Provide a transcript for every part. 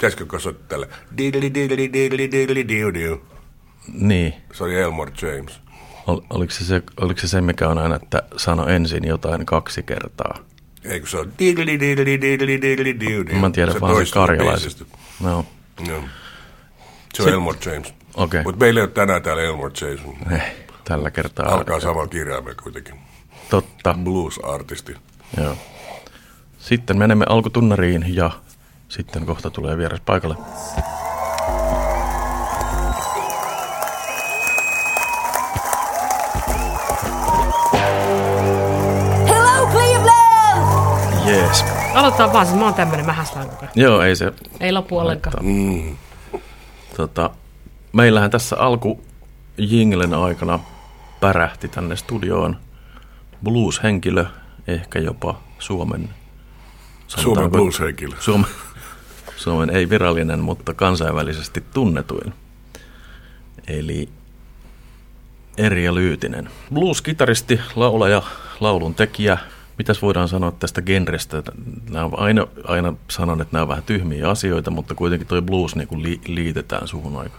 Pitäisikö kasvaa tällä? Niin. Se oli Elmore James. Ol, oliko, se se, oliko se se, mikä on aina, että sano ensin jotain kaksi kertaa? Eikö se ole. Mä en tiedä, vaan se karjalaiset. No, Joo. Se on Se- Elmore James. okei. Mutta meillä ei ole tänään täällä Elmore James. Eh, tällä kertaa. Alkaa samalla kirjaimella kuitenkin. Totta, Blues-artisti. joo. Sitten menemme alkutunnariin ja sitten kohta tulee vieras paikalle. Hello, Cleveland! Jees. Aloitetaan vaan, siis mä oon tämmönen, mä häslään koko ajan. Joo, ei se Ei lopu ollenkaan. Mm. Tota, meillähän tässä alku jinglen aikana pärähti tänne studioon blues-henkilö, ehkä jopa Suomen... Suomen blues-henkilö. Suomen, Suomen ei virallinen, mutta kansainvälisesti tunnetuin. Eli Erja Lyytinen. Blues-kitaristi, laulaja, laulun tekijä. Mitäs voidaan sanoa tästä genrestä? Nämä on aina, aina sanon, että nämä on vähän tyhmiä asioita, mutta kuitenkin toi blues niin kuin li, liitetään suhun aika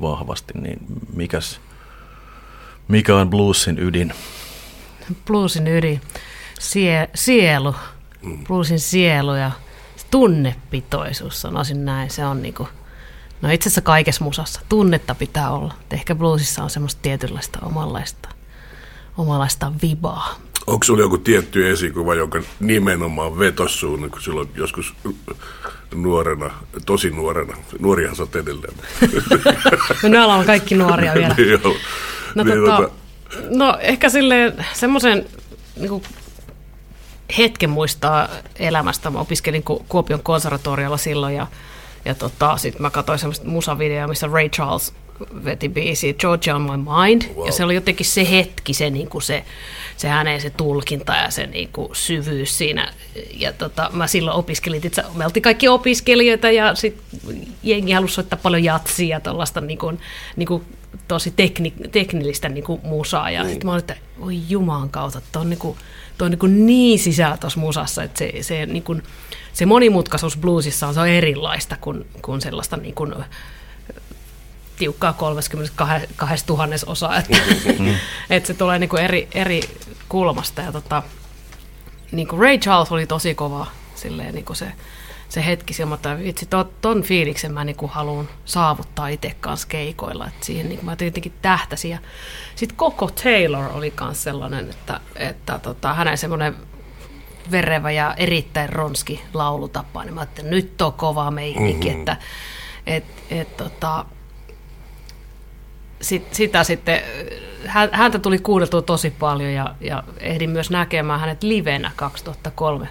vahvasti. Niin mikäs, mikä on bluesin ydin? Bluesin ydin, sie, sielu, bluesin sielu ja tunnepitoisuus, sanoisin näin. Se on niinku, no itse asiassa kaikessa musassa tunnetta pitää olla. Et Ehkä bluesissa on semmoista tietynlaista omanlaista, omanlaista vibaa. Onko sulla joku tietty esikuva, joka nimenomaan vetos suun, kun silloin joskus nuorena, tosi nuorena, nuorihan sä oot edelleen. No ne ollaan kaikki nuoria vielä. Niin joo. No, Niin tota, tota- no ehkä silleen semmoisen niin hetken muistaa elämästä. Mä opiskelin Ku- Kuopion konservatoriolla silloin ja, ja tota, sitten mä katsoin semmoista musavideoa, missä Ray Charles veti biisi Georgia on my mind. Wow. Ja se oli jotenkin se hetki, se, niin kuin se, se hänen se tulkinta ja se niin kuin syvyys siinä. Ja tota, mä silloin opiskelin, itse, me oltiin kaikki opiskelijoita ja sit jengi halusi soittaa paljon jatsia ja tuollaista niin kuin, niin kuin tosi tekni, teknillistä niin kuin musaa. Ja sitten mä olin, että voi jumaan kautta, että on niin kuin, toi on niin, kuin niin sisällä tuossa musassa, että se, se, niin kuin, se monimutkaisuus bluesissa on, se on erilaista kuin, kuin sellaista niin kuin, tiukkaa 32 tuhannesosaa, että, että se tulee niin kuin eri, eri kulmasta. Ja tota, niin kuin Ray Charles oli tosi kova silleen, niin kuin se, se hetki siltä, että vitsi, ton, ton fiiliksen mä niin haluan saavuttaa itse kanssa keikoilla. Että siihen niin mä tietenkin tähtäsin. Ja sitten koko Taylor oli myös sellainen, että, että tota, hänen semmoinen verevä ja erittäin ronski laulutapa, niin mä ajattelin, että nyt on kova meininki, mm-hmm. että et, et, tota, sit, sitä sitten, hän- häntä tuli kuunneltua tosi paljon ja, ja ehdin myös näkemään hänet livenä 2003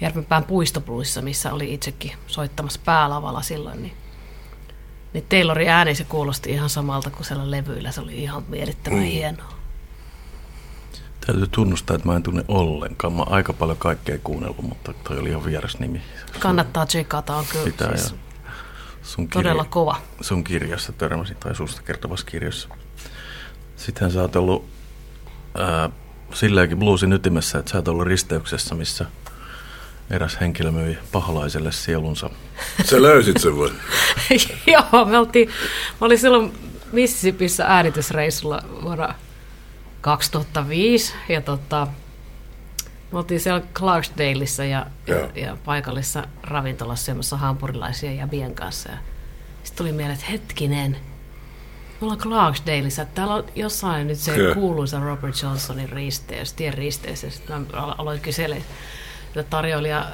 Järvenpään puistobluissa, missä oli itsekin soittamassa päälavalla silloin, niin, niin Taylorin ääni se kuulosti ihan samalta kuin siellä levyillä, se oli ihan mielettömän mm. hienoa. Täytyy tunnustaa, että mä en tunne ollenkaan. Mä aika paljon kaikkea kuunnellut, mutta toi oli ihan vieras nimi. Kannattaa tsekata, on kyllä Pitää siis ja sun todella kova. sun kirjassa törmäsin, tai susta kertovassa kirjassa. Sittenhän sä oot ollut ää, silleenkin bluesin ytimessä, että sä oot ollut risteyksessä, missä eräs henkilö myi paholaiselle sielunsa. Sä löysit sen vai? Joo, me oltiin, mä olin silloin Mississippissä äänitysreissulla vuonna 2005 ja tota, me oltiin siellä Clarksdaleissa ja, ja, ja paikallisessa ravintolassa syömässä hampurilaisia ja bien kanssa. Ja sitten tuli mieleen, että hetkinen, me ollaan Clarksdaleissa, täällä on jossain nyt se Joo. kuuluisa Robert Johnsonin risteys, tien risteys. Ja sitten mä al- aloin siltä tarjoilija äh,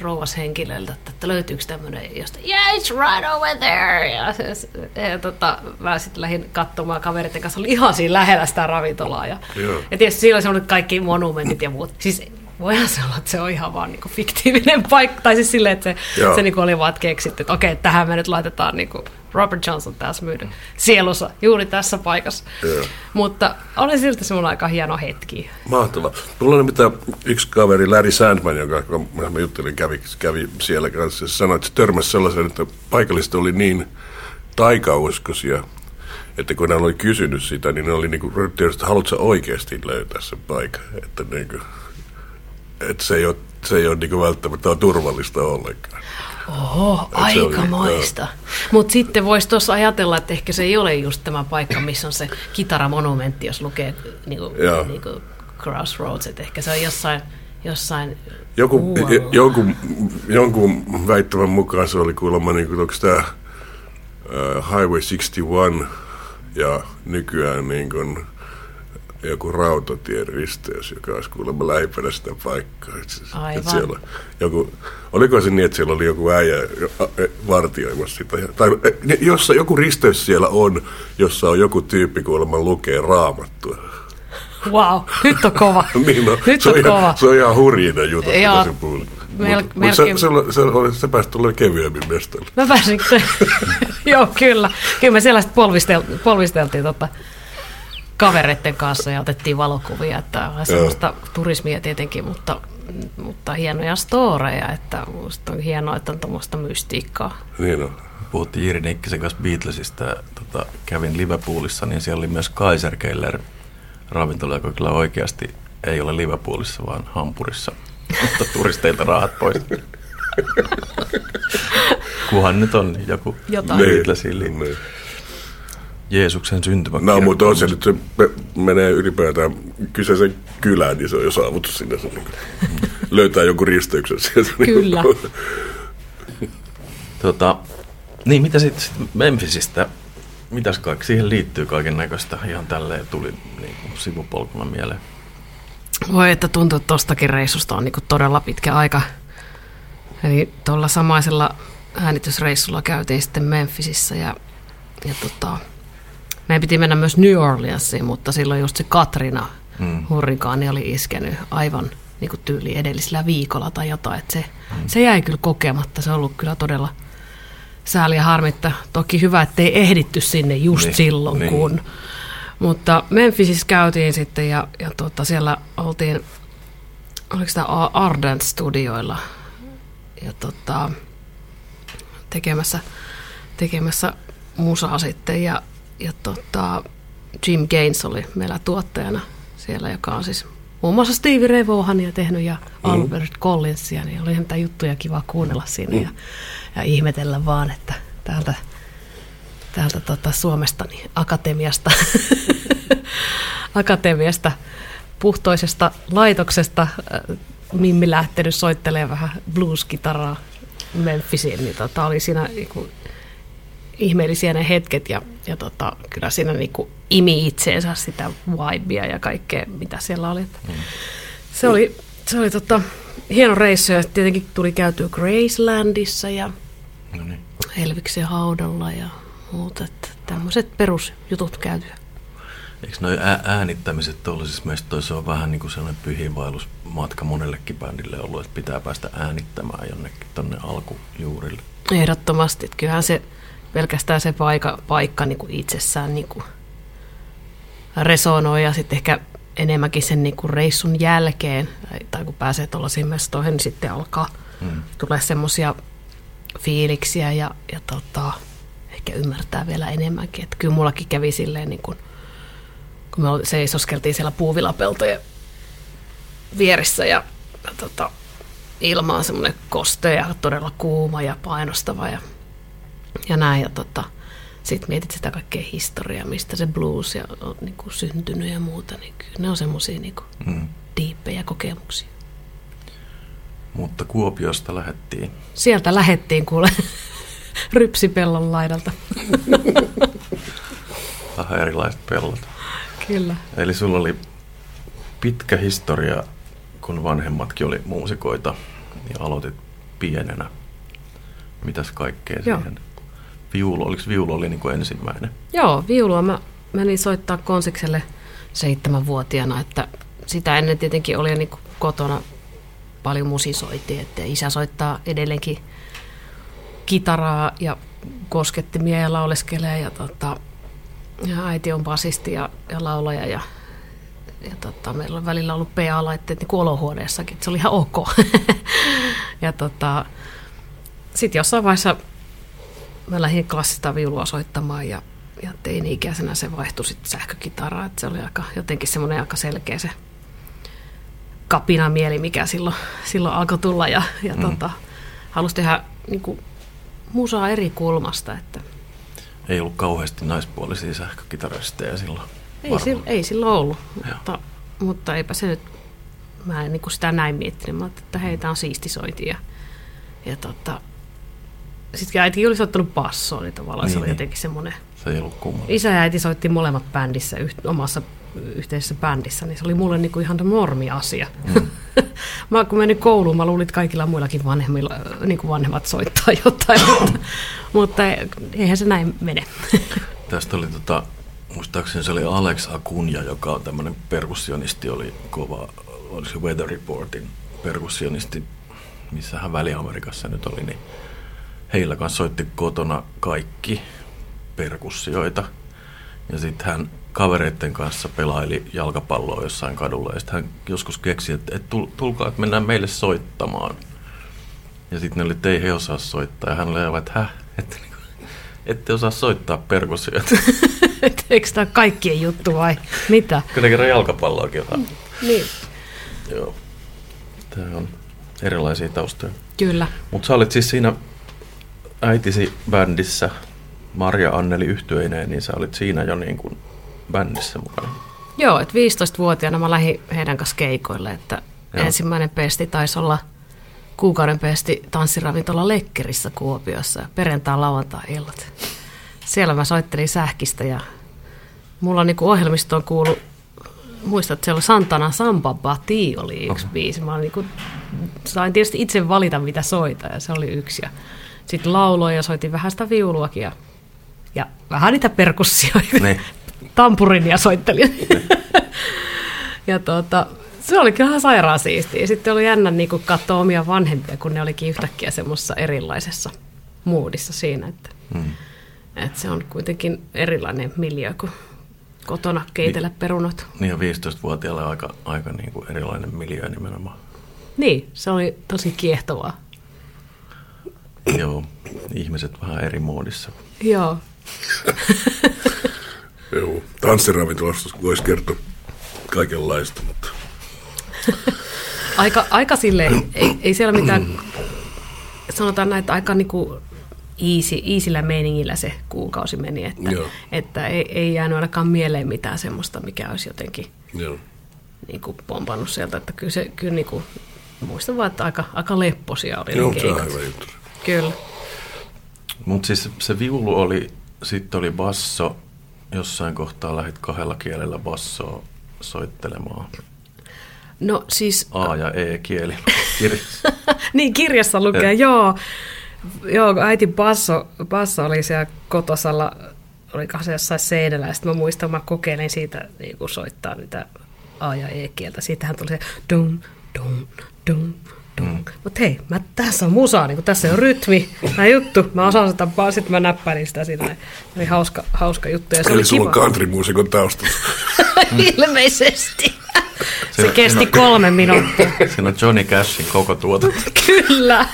rouvas henkilöltä, että, löytyykö tämmöinen josta, yeah, it's right over there. Ja, se, se, ja tota, mä sitten lähdin katsomaan kaveritten kanssa, oli ihan siinä lähellä sitä ravintolaa. Ja, Joo. ja tietysti siellä oli semmoiset kaikki monumentit ja muut. Siis voihan se olla, että se on ihan vaan niinku fiktiivinen paikka. Tai siis silleen, että se, Joo. se niinku oli vaan että keksitty, että okei, tähän me nyt laitetaan niinku Robert Johnson tässä myydä sielussa, juuri tässä paikassa. Joo. Mutta oli silti semmoinen aika hieno hetki. Mahtavaa. Mulla on mitä yksi kaveri, Larry Sandman, joka mä juttelin, kävi, kävi siellä kanssa. Se sanoi, että se törmäsi sellaisen, että paikalliset oli niin taikauskoisia, että kun ne oli kysynyt sitä, niin ne oli niin kuin, että haluatko oikeasti löytää sen paikan? Että, niin kuin, että se ei ole, se ei ole niin kuin välttämättä turvallista ollenkaan. Oho, aikamoista. Mutta sitten voisi tuossa ajatella, että ehkä se ei ole just tämä paikka, missä on se kitaramonumentti, jos lukee niinku, Joo. niinku Crossroads, että ehkä se on jossain, jossain Joku, j- jonkun, jonkun väittävän mukaan se oli kuulemma, niin kuin, onko tämä uh, Highway 61 ja nykyään niin kuin, joku rautatien risteys, joka olisi kuulemma lähimpänä sitä paikkaa. Aivan. Et siellä joku, oliko se niin, että siellä oli joku äijä e- vartioimassa sitä? Tai e, jossa joku risteys siellä on, jossa on joku tyyppi kuulemma lukee raamattua. Wow, nyt on kova. niin no, nyt se, on on kova. ihan, se on ihan hurjina jutut, Joo. mitä se puhuu. Mel- Mut, se, melkein- se, se, oli, se pääsi tulemaan kevyemmin mestalle. Mä pääsin, joo kyllä. Kyllä me siellä polvistel, polvisteltiin tota kavereiden kanssa ja otettiin valokuvia, että on semmoista turismia tietenkin, mutta, mutta hienoja storeja, että on hienoa, että on tuommoista mystiikkaa. Niin on. Puhuttiin Jiri Nikkisen kanssa Beatlesista tota, kävin Liverpoolissa, niin siellä oli myös Kaiserkeller ravintola, joka kyllä oikeasti ei ole Liverpoolissa, vaan Hampurissa. Mutta turisteilta rahat pois. Kuhan nyt on joku Jotain. Beatlesiin liittyvä. Niin. Jeesuksen syntymä. No, mutta on se nyt, se me- menee ylipäätään kyseisen kylään, niin se on jo saavutus sinne. Se niin löytää jonkun risteyksen sieltä. niin kuin- Kyllä. Tota, niin, mitä sitten sit Memphisistä, mitäs kaikki siihen liittyy kaiken näköistä, ihan tälleen tuli niin kuin sivupolkuna mieleen. Voi, että tuntuu, että tostakin reissusta on niinku todella pitkä aika. Eli tuolla samaisella äänitysreissulla käytiin sitten Memphisissä ja, ja tota, meidän piti mennä myös New Orleansiin, mutta silloin just se Katrina mm. hurrikaani oli iskenyt aivan niin kuin tyyli edellisellä viikolla tai jotain. Että se, mm. se jäi kyllä kokematta. Se on ollut kyllä todella sääli ja harmitta. Toki hyvä, ettei ehditty sinne just Niin, silloin, niin. kun. Mutta Memphisissä käytiin sitten ja, ja tota, siellä oltiin, oliko A- Ardent Studioilla ja tota, tekemässä, tekemässä musaa sitten ja, ja tota, Jim Gaines oli meillä tuottajana siellä, joka on siis muun muassa Stevie Ray Vaughania tehnyt ja Albert Collinsia, niin oli häntä juttuja kiva kuunnella siinä ja, ja ihmetellä vaan, että täältä, täältä tota Suomesta niin akatemiasta, akatemiasta puhtoisesta laitoksesta äh, Mimmi lähtenyt soittelemaan vähän blues-kitaraa Memphisiin, niin tota, oli siinä niinku, ihmeellisiä ne hetket ja, ja tota, kyllä siinä niinku imi itseensä sitä vibea ja kaikkea, mitä siellä oli. Mm. Se oli, se oli tota, hieno reissu ja tietenkin tuli käytyä Gracelandissa ja No niin. Elviksen haudalla ja muuta. Tämmöiset perusjutut käytyä. Eikö noi ää- äänittämiset tuollaisissa mestoissa se on vähän niin kuin sellainen pyhiinvaellusmatka monellekin bändille ollut, että pitää päästä äänittämään jonnekin tonne alkujuurille. Ehdottomasti. Kyllähän se pelkästään se paikka, paikka niin kuin itsessään niin kuin resonoi ja sitten ehkä enemmänkin sen niin kuin reissun jälkeen, tai, kun pääsee tuollaisiin mestoihin, niin sitten alkaa Mm. tulee semmoisia fiiliksiä ja, ja tota, ehkä ymmärtää vielä enemmänkin. Että kyllä mullakin kävi silleen, niin kun, kun me seisoskeltiin siellä puuvilapeltojen vieressä ja, ja tota, ilma on semmoinen kostea ja todella kuuma ja painostava ja, ja näin. Ja tota, sitten mietit sitä kaikkea historiaa, mistä se blues ja on niin kuin syntynyt ja muuta, niin kyllä ne on semmoisia niin Mm. diippejä kokemuksia. Mutta Kuopiosta lähettiin. Sieltä lähettiin kuule rypsipellon laidalta. Vähän erilaiset pellot. Kyllä. Eli sulla oli pitkä historia, kun vanhemmatkin oli muusikoita ja aloitit pienenä. Mitäs kaikkea Joo. siihen? Viulu, oliko viulu oli niin kuin ensimmäinen? Joo, viulua mä menin soittaa konsikselle seitsemänvuotiaana, että sitä ennen tietenkin oli niin kuin kotona paljon musisoitiin, että isä soittaa edelleenkin kitaraa ja koskettimia ja lauleskelee ja, tota, ja äiti on basisti ja, ja laulaja ja, ja tota, meillä on välillä ollut PA-laitteet niin kuin olohuoneessakin, se oli ihan ok. ja tota, sitten jossain vaiheessa mä lähdin klassista viulua soittamaan ja, ja teini-ikäisenä se vaihtui sitten sähkökitaraan, että se oli aika, jotenkin semmoinen aika selkeä se kapinamieli, mikä silloin, silloin alkoi tulla ja, ja mm. tota, halusi tehdä niin kuin, musaa eri kulmasta. Että Ei ollut kauheasti naispuolisia sähkökitaristeja silloin. ei, sil, ei silloin ollut, Joo. mutta, mutta eipä se nyt, mä en niin kuin sitä näin miettinyt. Mä että hei, tää on siisti soiti. Ja, ja tota, sitten äiti oli soittanut bassoa, niin tavallaan niin, se Niin, oli niin. jotenkin semmoinen Se ei ollut kummallista. Isä ja äiti soitti molemmat bändissä, yht, omassa yhteisessä bändissä, niin se oli mulle niinku ihan normi asia. Mm. mä kun menin kouluun, mä luulin, että kaikilla muillakin vanhemmilla, niinku vanhemmat soittaa jotain, mutta, mutta eihän se näin mene. Tästä oli tota, muistaakseni se oli Alex Akunja, joka on tämmöinen perkussionisti, oli kova, oli se Weather Reportin perkussionisti, missä hän Väli-Amerikassa nyt oli, niin heillä kanssa soitti kotona kaikki perkussioita. Ja sitten hän kavereiden kanssa pelaili jalkapalloa jossain kadulla. Ja sitten hän joskus keksi, että, että tul- tulkaa, että mennään meille soittamaan. Ja sitten ne oli, että ei he osaa soittaa. Ja hän oli että häh, että niinku, ette osaa soittaa perkussioita. Et Eikö tämä kaikkien juttu vai mitä? Kyllä kerran jalkapalloakin osaa. Niin. Joo. Tämä on erilaisia taustoja. Kyllä. Mutta sä olit siis siinä äitisi bändissä Marja Anneli yhtyeineen, niin sä olit siinä jo niin kuin bändissä mukana. Joo, että 15-vuotiaana mä lähdin heidän kanssa keikoille, että Joo. ensimmäinen pesti taisi olla kuukauden pesti tanssiravintola Lekkerissä Kuopiossa, perjantai lauantai-illat. Siellä mä soittelin sähkistä ja mulla on niinku ohjelmistoon kuulu, muistat, että siellä oli Santana Samba Bati oli yksi Oho. biisi. Mä niinku, sain tietysti itse valita, mitä soita ja se oli yksi. Ja sitten lauloin ja soitin vähän sitä viuluakin ja, ja vähän niitä perkussioita. Niin. Tampurinia soittelin. ja tuota, se oli kyllä ihan sairaan siistiä. Sitten oli jännä niin katsoa omia vanhempia, kun ne olikin yhtäkkiä semmoisessa erilaisessa moodissa siinä, että, Mm. että se on kuitenkin erilainen miljö kuin kotona keitellä perunat. Niin ja 15-vuotiaalle aika, aika niin kuin erilainen miljö nimenomaan. Niin, se oli tosi kiehtovaa. Joo, ihmiset vähän eri moodissa. Joo. Joo, tanssiravintolasta voisi kertoa kaikenlaista, mutta Aika, aika silleen, ei, ei siellä mitään, sanotaan näin, että aika niinku easy, easyllä meiningillä se kuukausi meni, että, Joo. että ei, ei jäänyt ainakaan mieleen mitään semmoista, mikä olisi jotenkin joo. niinku pompannut sieltä, että kyllä se, kyllä niinku, muistan vaan, että aika, aika lepposia oli Joo, ne se on keikat. hyvä juttu. Kyllä. Mutta siis se viulu oli, sitten oli basso, jossain kohtaa lähit kahdella kielellä bassoa soittelemaan. No siis, A- ja E-kieli kirjassa. niin kirjassa lukee, joo. Joo, kun äiti basso, basso oli siellä kotosalla, olikohan se jossain seinällä, ja sitten mä muistan, mä kokeilin siitä niin soittaa niitä A- ja E-kieltä. Siitähän tuli se dum, dum, dum. Mm. Mutta hei, mä, tässä on musaa, niin tässä on rytmi, tämä juttu. Mä osaan sitä, vaan sitten mä näppäilin sitä siinä. Se oli hauska, hauska juttu ja se Eli oli sulla on kiva. country-muusikon taustalla. Ilmeisesti. Se Siinä- kesti siinä- kolme minuuttia. Siinä on Johnny Cashin koko tuotanto. Kyllä.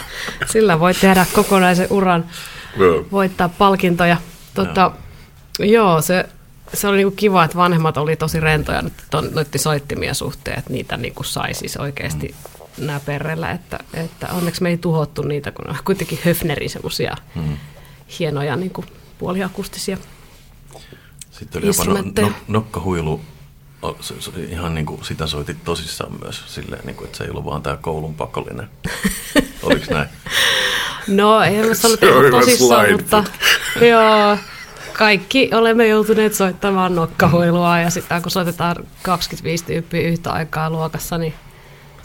Sillä voi tehdä kokonaisen uran, Joo. voittaa palkintoja. Tota, joo, se, se oli niinku kiva, että vanhemmat oli tosi rentoja nyt ton, noitti soittimia suhteen, että niitä niinku sai siis oikeasti mm. Näperrellä, että, että onneksi me ei tuhottu niitä, kun ne on kuitenkin Höfnerin semmoisia mm. hienoja niinku puoliakustisia. Sitten oli jopa no, no, nokkahuilu. Se, se, ihan niin kuin sitä soitit tosissaan myös, silleen, niin kuin, että se ei ollut vaan tämä koulun pakollinen. Oliko näin? No, ei on hyvä tosissaan, mutta joo, kaikki olemme joutuneet soittamaan nokkahuilua ja sitten kun soitetaan 25 tyyppiä yhtä aikaa luokassa, niin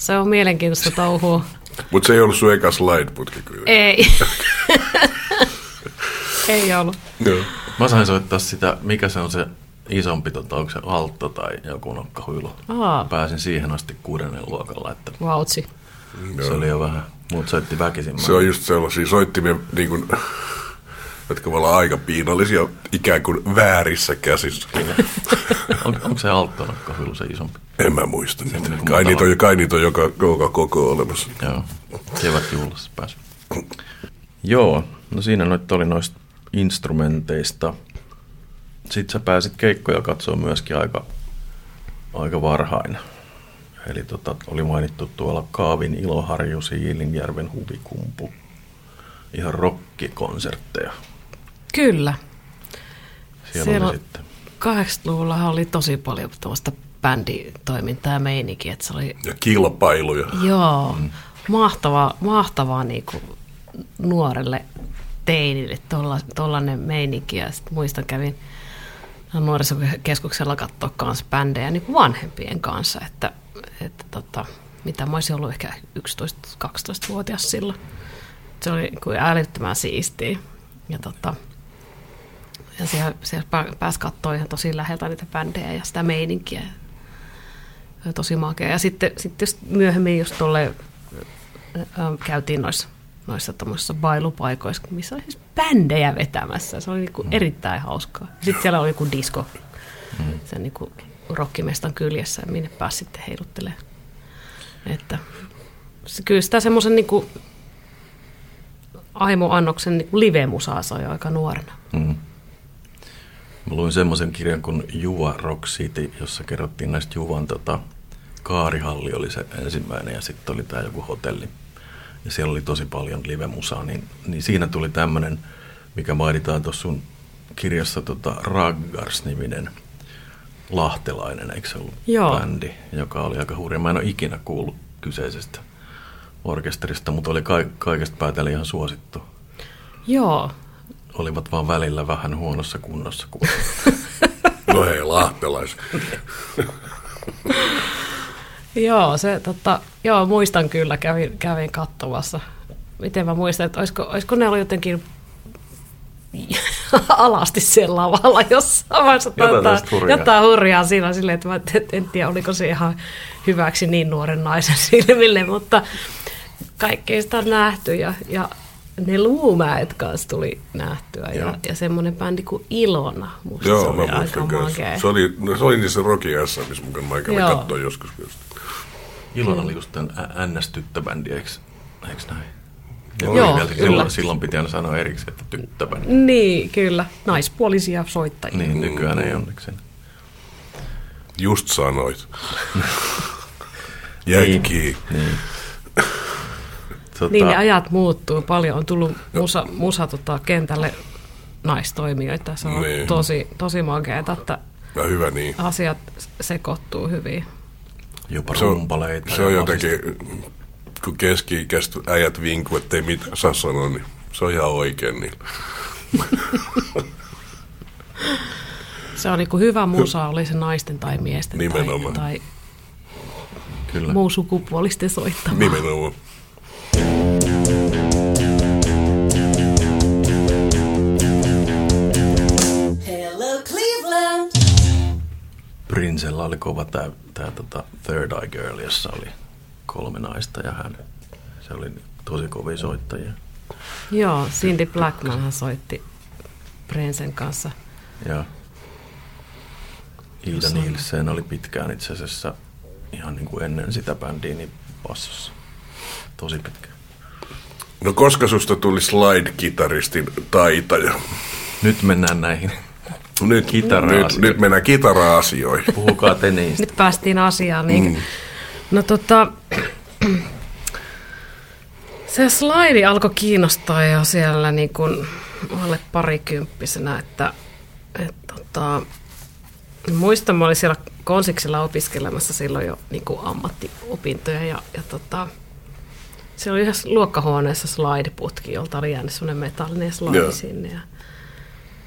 se on mielenkiintoista touhua. Mutta se ei ollut sun eka slide-putki kyllä. Ei. ei ollut. Joo. Mä sain soittaa sitä, mikä se on se isompi, tota, onko se altto tai joku nokkahuilu. Aa. Pääsin siihen asti kuudennen luokalla, että Vautsi. se oli jo vähän, muut soitti väkisin. Se on just sellaisia soittimia, niin kuin, jotka voi olla aika piinallisia, ikään kuin väärissä käsissä. on, onko se altto nokkahuilu se isompi? En mä muista niitä. niin Kai niitä on, kai niitä on joka, joka koko olemassa. Joo, kevätjuhlassa pääsi. Joo, no siinä noit oli noista instrumenteista. Sitten sä pääsit keikkoja katsoa myöskin aika, aika varhain. Eli tota, oli mainittu tuolla Kaavin Iloharju, Siilinjärven huvikumpu. ihan rockikonsertteja. Kyllä. Siellä, Siellä- oli sitten. 80-luvulla oli tosi paljon tuosta bänditoimintaa ja meininkiä, että se oli Ja kilpailuja. Joo, mm. mahtavaa, mahtavaa niin kuin nuorelle teinille tuollainen meininki. Ja sit muistan, kävin nuorisokeskuksella katsoa kanssa bändejä niin kuin vanhempien kanssa, että, että tota, mitä mä olisin ollut ehkä 11-12-vuotias silloin. Se oli niin kuin älyttömän siistiä. Ja, tota, ja siellä, siellä pää- pääsi katsoa ihan tosi läheltä niitä bändejä ja sitä meininkiä. Oli tosi makea. Ja sitten, sitten just myöhemmin just tuolle käytiin noissa, noissa tommosissa bailupaikoissa, missä oli siis bändejä vetämässä. Se oli niinku erittäin hauskaa. Sitten siellä oli joku disko sen niinku rockimestan kyljessä, minne pääsi sitten heiluttelemaan. Että se, kyllä sitä semmoisen niinku aimo-annoksen niinku live-musaa sai aika nuorena. Mm. Mä luin semmoisen kirjan kuin Juva Rock City, jossa kerrottiin näistä Juvan tota, kaarihalli oli se ensimmäinen ja sitten oli tämä joku hotelli. Ja siellä oli tosi paljon live-musaa, niin, niin siinä tuli tämmöinen, mikä mainitaan tuossa sun kirjassa tota Raggars-niminen lahtelainen, eikö se ollut Joo. bändi, joka oli aika hurja. Mä en ole ikinä kuullut kyseisestä orkesterista, mutta oli ka- kaikesta päätellen ihan suosittu. Joo, Olivat vaan välillä vähän huonossa kunnossa. Kun... No hei, lahtelais. Joo, se, tota, joo, muistan kyllä, kävin, kävin katsomassa. Miten mä muistan, että olisiko, olisiko ne ollut jotenkin alasti siellä lavalla jossain vaiheessa. Jotain hurjaa. jotain hurjaa siinä silleen, että mä en, en tiedä, oliko se ihan hyväksi niin nuoren naisen silmille, mutta kaikkea sitä on nähty ja, ja ne luumäet kanssa tuli nähtyä ja, Joo. ja semmoinen bändi kuin Ilona. Musta se Joo, oli mä aika makea. Se oli, no, se oli niissä Rocky missä mukaan mä Joo. katsoa joskus. just. Ilona oli just tämän NS-tyttöbändi, eikö, eikö näin? Ja. Joo, vielä kyllä. silloin, silloin piti aina sanoa erikseen, että tyttöbändi. Niin, kyllä. Naispuolisia soittajia. Niin, nykyään ei onneksi. Just sanoit. Jätkii. Niin. Tota, Niin ne ajat muuttuu paljon. On tullut musa, musa tota, kentälle naistoimijoita. Se on Niin. niin. tosi, tosi makeeta, että Ja hyvä niin. asiat sekoittuu hyvin. jopa Se on, se on jotenkin, kun keski-ikäiset äijät vinkuu, ettei mitään saa sanoa, niin se on ihan oikein. Niin. Se on niinku hyvä musa, oli se naisten tai miesten tai, Nimenomaan. tai Kyllä. muu sukupuolisten soittama. Nimenomaan. Hello, Cleveland. Princella oli kova tämä tää, tota Third Eye Girl, jossa oli kolme naista ja hän. Se oli tosi kovia soittajia. Joo, Cindy Blackman hän soitti Prensen kanssa. Ja Iida Jossain- Nielsen oli pitkään itse asiassa ihan niin kuin ennen sitä bändiä niin bassossa. Tosi pitkä. No koska susta tuli slide-kitaristin taitaja? Nyt mennään näihin. Nyt, nyt, nyt mennään kitara-asioihin. Puhukaa te niistä. Nyt päästiin asiaan. Niin, mm. No tota, se slaidi alkoi kiinnostaa jo siellä niin kuin alle parikymppisenä, että, että tota, muistan, mä olin siellä konsiksella opiskelemassa silloin jo niin kuin ammattiopintoja ja, ja tota, siellä oli yhdessä luokkahuoneessa slide-putki, jolta oli jäänyt semmoinen metallinen slide Joo. sinne. Ja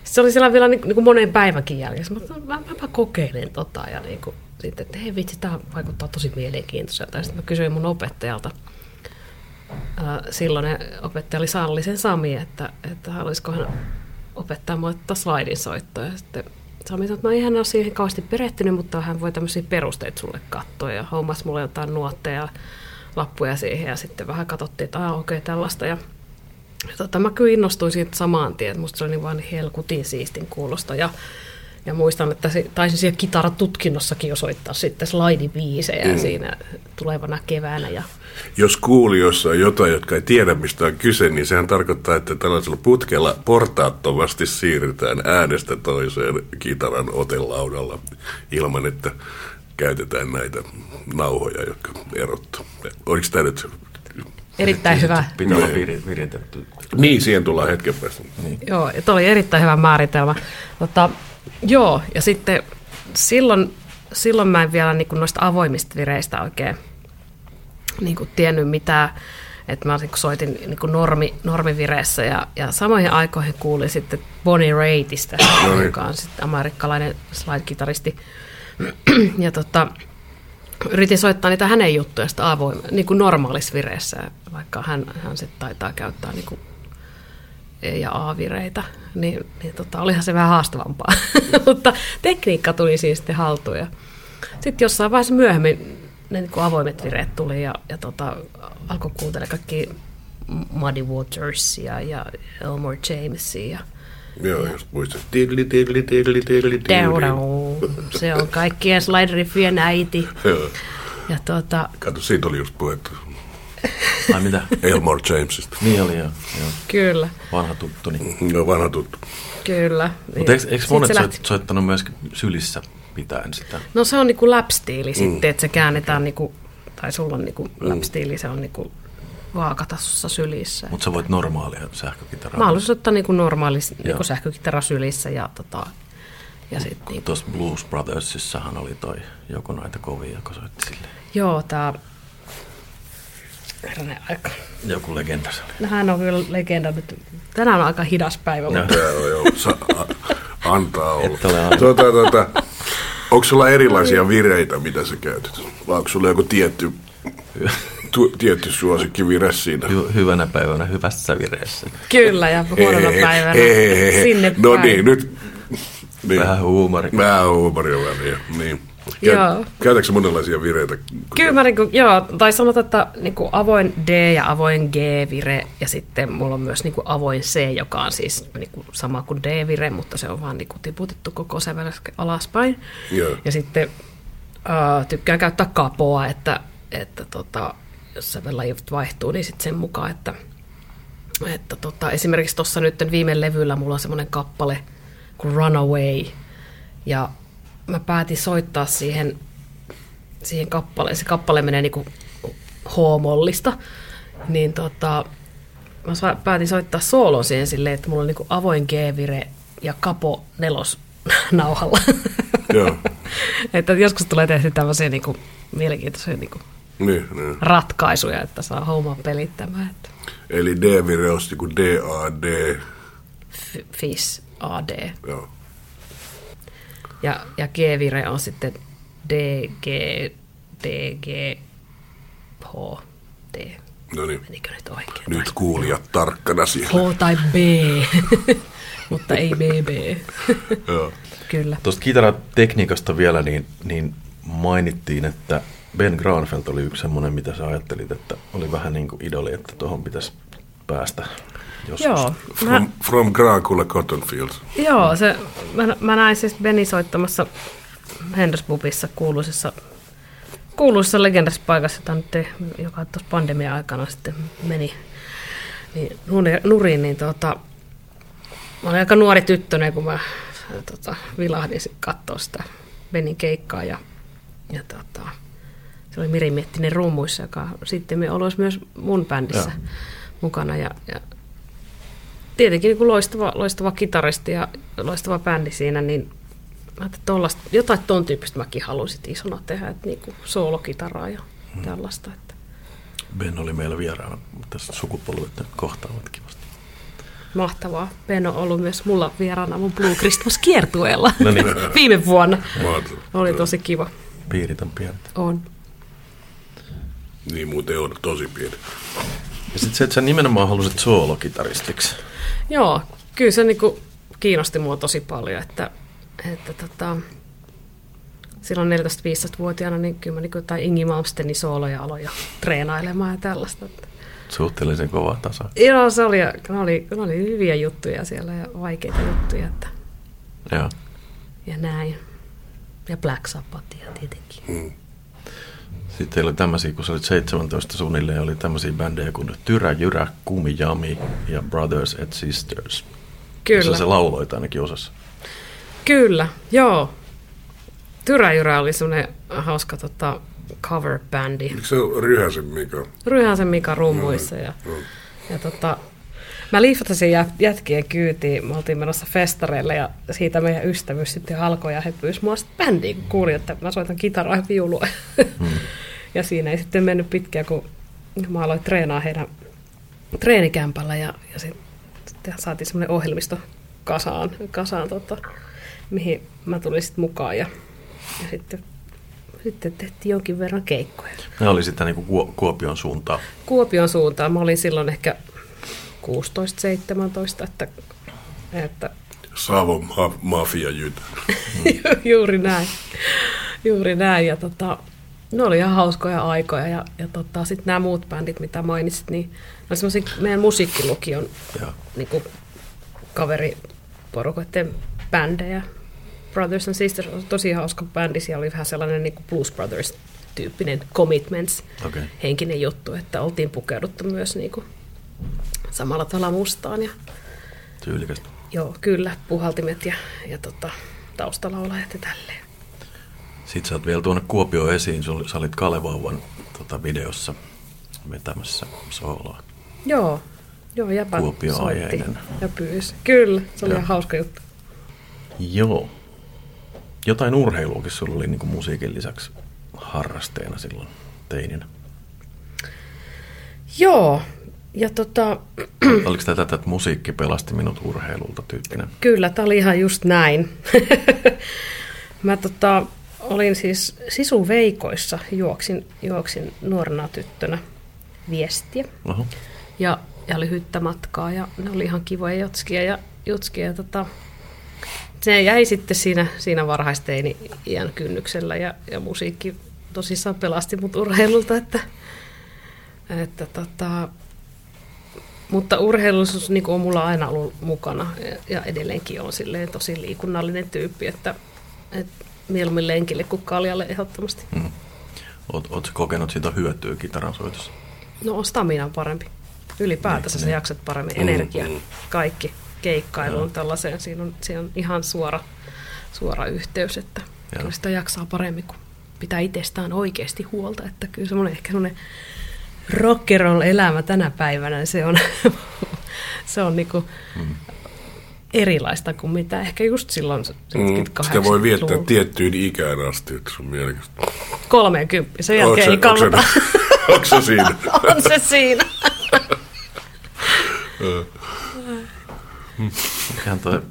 se oli siellä vielä niin, niin kuin monen päivänkin jälkeen. Mä, mä, mäpä kokeilen tota ja niin kuin, sitten, että hei vitsi, tämä vaikuttaa tosi mielenkiintoiselta. Ja sitten mä kysyin mun opettajalta, ää, silloinen opettaja oli Sallisen Sami, että, että haluaisiko hän opettaa mua tätä slaidin soittoa. Ja sitten Sami sanoi, että no ei hän ole siihen kauheasti perehtynyt, mutta hän voi tämmöisiä perusteita sulle katsoa. Ja hommas mulle jotain nuotteja ja lappuja siihen ja sitten vähän katsottiin, että ah, okei okay, tällaista. Ja ja tota, mä kyllä innostuin siitä samaan tien, että musta se oli niin vaan helkutin siistin kuulosta. Ja, ja muistan, että se, taisin siellä kitaratutkinnossakin jo soittaa sitten slaidibiisejä mm. siinä tulevana keväänä. Ja, Jos kuulijoissa on jotain, jotka ei tiedä mistä on kyse, niin sehän tarkoittaa, että tällaisella putkella portaattomasti siirrytään äänestä toiseen kitaran otelaudalla ilman, että käytetään näitä nauhoja, jotka erottaa. Oliko tämä nyt erittäin hyvä. Pitää olla viri- viritetty. Niin, siihen tullaan hetken päästä. Joo, ja oli erittäin hyvä määritelmä. Tota, joo, ja sitten silloin, silloin mä en vielä niin kuin noista avoimista vireistä oikein niin kuin tiennyt mitään. Että mä niin kuin soitin niin kuin normi, normivireessä ja, ja samoihin aikoihin kuulin sitten Bonnie Raittista, No niin. joka on sitten amerikkalainen slide-kitaristi. ja tota, yritin soittaa niitä hänen juttuja sitä avoin, niin kuin normaalissa vireessä, vaikka hän, hän sitten taitaa käyttää niin kuin E- ja A-vireitä, niin, niin tota, olihan se vähän haastavampaa. Mutta tekniikka tuli siis sitten haltuun. ja Sitten jossain vaiheessa myöhemmin ne niin kuin avoimet vireet tuli ja, ja tota, alkoi kuuntelemaan kaikki Muddy Watersia ja Elmore Jamesia ja Joo, just muistat. Tidli, tidli, tidli, tidli. Down. Se on kaikkien slide-riffien äiti. Joo. Ja tota, Kato, siitä oli just puhetta. Ai mitä? Elmore Jamesista. Niin oli joo. joo. kyllä, Vanha tuttu. Niin. No, vanha tuttu. kyllä. Mutta eikö, eikö monet soit, soittanut myös sylissä pitäen sitä? No se on niinku lap-stiili mm. sitten, että se käännetään niinku, tai sulla on niinku mm. lap-stiili, se on niinku vaakatasossa sylissä. Mutta sä voit normaalia sähkökitaraa. Mä haluaisin ottaa niinku normaali Joo. niinku sähkökitara sylissä ja, tota, ja sitten niinku, Tuossa Blues Brothersissahan oli toi joku näitä kovia, joka soitti sille. joo, tää, herranen aika. Joku legenda se oli. No, hän on kyllä legenda nyt. Tänään on aika hidas päivä, Joo. mutta Joo, joo, sa- a- antaa olla. Tuota, tuota, onko sulla erilaisia vireitä, mitä sä käytät? Vai onko sulla joku tietty, tu, tietty suosikkivire siinä? Hy- hyvänä päivänä hyvässä vireessä. kyllä, ja huonona päivänä sinne No päin. niin, nyt. Niin. Vähän huumori. Vähän huumoria väliä, niin. Joo. Käytätkö sä monenlaisia vireitä? Kyllä mä niinku, joo, tai sanotaan, että niinku avoin D ja avoin G-vire, ja sitten mulla on myös niinku avoin C, joka on siis niinku sama kuin D-vire, mutta se on vaan niinku tiputettu koko sävel alaspäin. Joo. Ja sitten äh, tykkään käyttää kapoa, että, että tota, jos sävellajit vaihtuu, niin sitten sen mukaan, että, että tota, esimerkiksi tuossa nyt viime levyllä mulla on semmoinen kappale kuin Runaway, ja mä päätin soittaa siihen, siihen kappaleen, se kappale menee niinku H-mollista, niin tota, mä sa- päätin soittaa soolon siihen silleen, että mulla on niinku avoin G-vire ja kapo nelos nauhalla. Joo. että joskus tulee tehty tämmöisiä niinku mielenkiintoisia niinku Niin, niin. ratkaisuja, että saa homman pelittämään. Että Eli D-vire on niinku D, A, D. F- FIS AD. Joo. Ja, ja G-vire on sitten DG, DG, H, D. No niin. Menikö nyt oikein? Nyt kuulijat tarkkana siellä. H tai B, mutta ei BB. Joo. Kyllä. Tuosta kitaratekniikasta vielä, niin, niin mainittiin, että Ben Granfeldt oli yksi semmoinen, mitä sä ajattelit, että oli vähän niin kuin idoli, että tuohon pitäisi päästä joskus. Joo, mä, From, from Graakulle Cottonfields. joo se, mä, mä näin siis Beni soittamassa Henderspubissa kuuluisessa, kuuluisessa legendasessa paikassa, jota nyt ei, joka tuossa pandemia aikana sitten meni niin, nuri- nuriin, niin tota, mä olin aika nuori tyttönen, kun mä tota, vilahdin katsoa sitä Benin keikkaa ja, ja tota, se oli Miri Miettinen rummuissa, joka sitten ollut myös mun bändissä Joo. mukana ja, ja tietenkin niin kuin loistava, loistava kitaristi ja loistava bändi siinä, niin tollasta, jotain ton tyyppistä mäkin haluaisin isona tehdä, että niin kuin soolokitaraa ja tällaista. Että Ben oli meillä vieraana, tässä sukupolvet kohtaavat kivasti. mahtavaa. Ben on ollut myös mulla vieraana mun Blue Christmas kiertueella No niin. viime vuonna. Mahtavaa. Oli tosi kiva. Piirit on pienet. On. Niin muuten on tosi pieni. Ja sitten se, että sä nimenomaan halusit soolokitaristiksi. Joo, kyllä se niinku kiinnosti mua tosi paljon, että, että tota, silloin 14-15-vuotiaana niin kyllä mä niinku jotain Ingi Malmstenin sooloja aloin jo treenailemaan ja tällaista. Suhteellisen kova tasa. Joo, se oli, ne oli, ne oli hyviä juttuja siellä ja vaikeita juttuja että, Joo. ja näin. Ja Black Sabbathia tietenkin. Sitten teillä oli tämmöisiä, kun sä olit 17 suunnilleen, oli tämmöisiä bändejä kuin Tyrä, Jyrä, Kumi, Jami ja Brothers and Sisters. Kyllä. Jossa se lauloit ainakin osassa. Kyllä, joo. Tyräjyrä oli semmoinen hauska tota, cover-bändi. Eikö se ole Ryhäsen Mika? Ryhäsen Mika rummuissa. Ja, ja tota, mä liifasin jä, jätkien kyytiin. Me oltiin menossa festareille ja siitä meidän ystävyys sitten alkoi ja he pyysivät mua sitten bändiin, kun kuuli, että mä soitan kitaraa ja viulua. ja siinä ei sitten mennyt pitkään, kun mä aloin treenaa heidän treenikämpällä ja, ja sit, sitten saatiin semmoinen ohjelmisto kasaan, kasaan tota, mihin mä tulin sitten mukaan ja, ja sitten, sitten tehtiin jonkin verran keikkoja. Ne oli sitä niin kuin Kuopion suuntaan. Kuopion suuntaan. Mä olin silloin ehkä 16-17, että, että Savon ma- mafia jytä. juuri näin. Juuri näin. Ja tota, ne oli ihan hauskoja aikoja. Ja, ja tota, sitten nämä muut bändit, mitä mainitsit, niin ne oli semmoisia meidän musiikkilukion niin kuin, kaveriporukoiden bändejä. Brothers and Sisters on tosi hauska bändi. Siellä oli vähän sellainen niin kuin Blues Brothers-tyyppinen commitments Okei. henkinen juttu, että oltiin pukeuduttu myös niin kuin samalla tavalla mustaan. Ja, Tyylikästä. joo, kyllä, puhaltimet ja, ja tota, taustalaulajat ja tälleen. Sitten sä oot vielä tuonne Kuopioon esiin. Sä oli- sä olit Kalevauvan tota, videossa vetämässä sooloa. Joo, joo jäpä Kuopio soitti aiheinen. ja pyysi. Kyllä, se oli ihan hauska juttu. Joo. Jotain urheiluakin sulla oli niin kuin musiikin lisäksi harrasteena silloin teininä. Joo, ja tota, Oliko tämä tätä, että musiikki pelasti minut urheilulta tyyppinen? Kyllä, tämä oli ihan just näin. Mä tota, olin siis sisuveikoissa, juoksin, juoksin nuorena tyttönä viestiä Oho. ja, ja lyhyttä matkaa ja ne oli ihan kivoja jotskia ja jutskia. Ja tota, se jäi sitten siinä, siinä varhaisteini iän kynnyksellä ja, ja musiikki tosissaan pelasti mut urheilulta, että, että tota, mutta urheilullisuus niin on mulla aina ollut mukana ja, ja edelleenkin on silleen tosi liikunnallinen tyyppi, että, että mieluummin lenkille kuin kaljalle ehdottomasti. Mm. Sä kokenut siitä hyötyä kitaran soitossa? No on stamina parempi. Ylipäätänsä Niin, sä jaksat paremmin. Energia, kaikki, keikkailuun tällaiseen. Siinä on, siinä on ihan suora, suora yhteys, että Joo. kyllä sitä jaksaa paremmin, kun pitää itsestään oikeasti huolta. Että kyllä semmoinen ehkä semmoinen rockeroll elämä tänä päivänä, se on, se on niinku Mm. Erilaista kuin mitä ehkä just silloin Mm, 70 sitä voi viettää 80-luvulla. tiettyyn ikään asti, että se on mielekästä. 30, sen jälkeen ei Onko se- kannata. Onko se siinä? on se siinä. Mikähän toi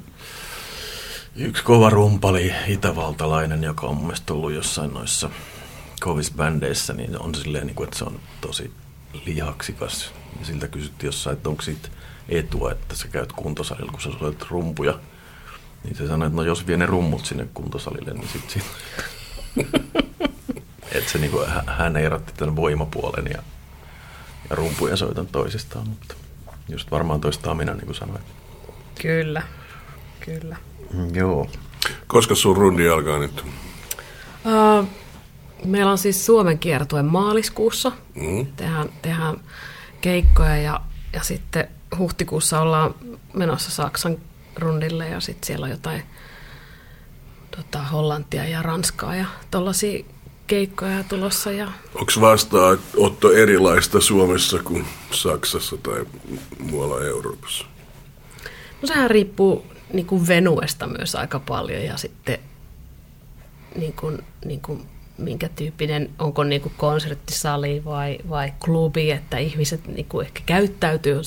yksi kova rumpali, itävaltalainen, joka on mun mielestä ollut jossain noissa kovissa bändeissä, niin on silleen, niin kuin, että se on tosi lihaksikas. Ja siltä kysyttiin jossain, että onko siitä etua, että sä käyt kuntosalilla, kun sä soitat rumpuja. Niin se sanoi, että no jos vie ne rummut sinne kuntosalille, niin sit siinä... että se niinku, hä- hän erotti tämän voimapuolen ja, ja rumpujen soiton toisistaan, mutta just varmaan toista minä, niin kuin sanoin. Kyllä, kyllä. Mm, Joo. Koska sun rundi alkaa nyt? Uh, meillä on siis Suomen kiertue maaliskuussa. Mm. Tehdään, tehdään keikkoja ja, ja sitten huhtikuussa ollaan menossa Saksan rundille ja sitten siellä on jotain tota, Hollantia ja Ranskaa ja tollaisia keikkoja tulossa. Ja, Onko vastaanotto erilaista Suomessa kuin Saksassa tai muualla Euroopassa? no sehän riippuu niin kuin venuesta myös aika paljon ja sitten niin kuin, niin kuin, minkä tyyppinen, onko niin kuin konserttisali vai, vai klubi, että ihmiset niin kuin ehkä käyttäytyy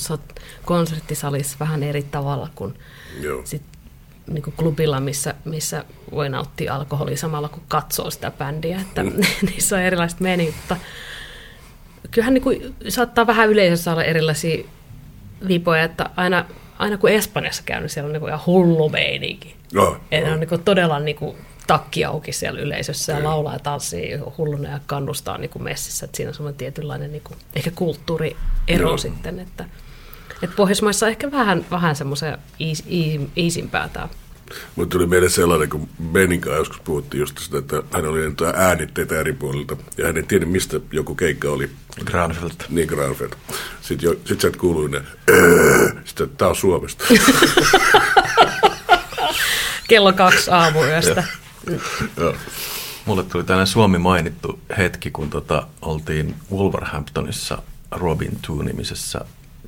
konserttisalissa vähän eri tavalla kuin Joo. sit, niin kuin klubilla, missä, missä voi nauttia alkoholia samalla kun katsoo sitä bändiä, että mm. niissä on erilaiset menit, mutta kyllähän niin kuin, saattaa vähän yleisössä olla erilaisia vipoja, että aina, aina kun Espanjassa käy, niin siellä on niin kuin ihan hullu meininki. No, Että on niin kuin todella niin kuin takki auki siellä yleisössä ja laulaa ja tanssii hulluna ja kannustaa niin kuin messissä. Että siinä on semmoinen tietynlainen niin kuin, ehkä kulttuuriero Joo. sitten. Että, että Pohjoismaissa on ehkä vähän, vähän semmoisen iisimpää tämä. Mutta tuli meille sellainen, kun Benin kanssa joskus puhuttiin just sitä, että hän oli jotain äänitteitä eri puolilta, ja hän ei tiennyt, mistä joku keikka oli. Granfeld. Niin Granfeld. Sitten, jo, sit sieltä kuului ne, sitten tämä on Suomesta. Kello kaksi aamuyöstä. Joo. Mulle tuli tällainen Suomi mainittu hetki, kun tota, oltiin Wolverhamptonissa Robin Two-nimisessä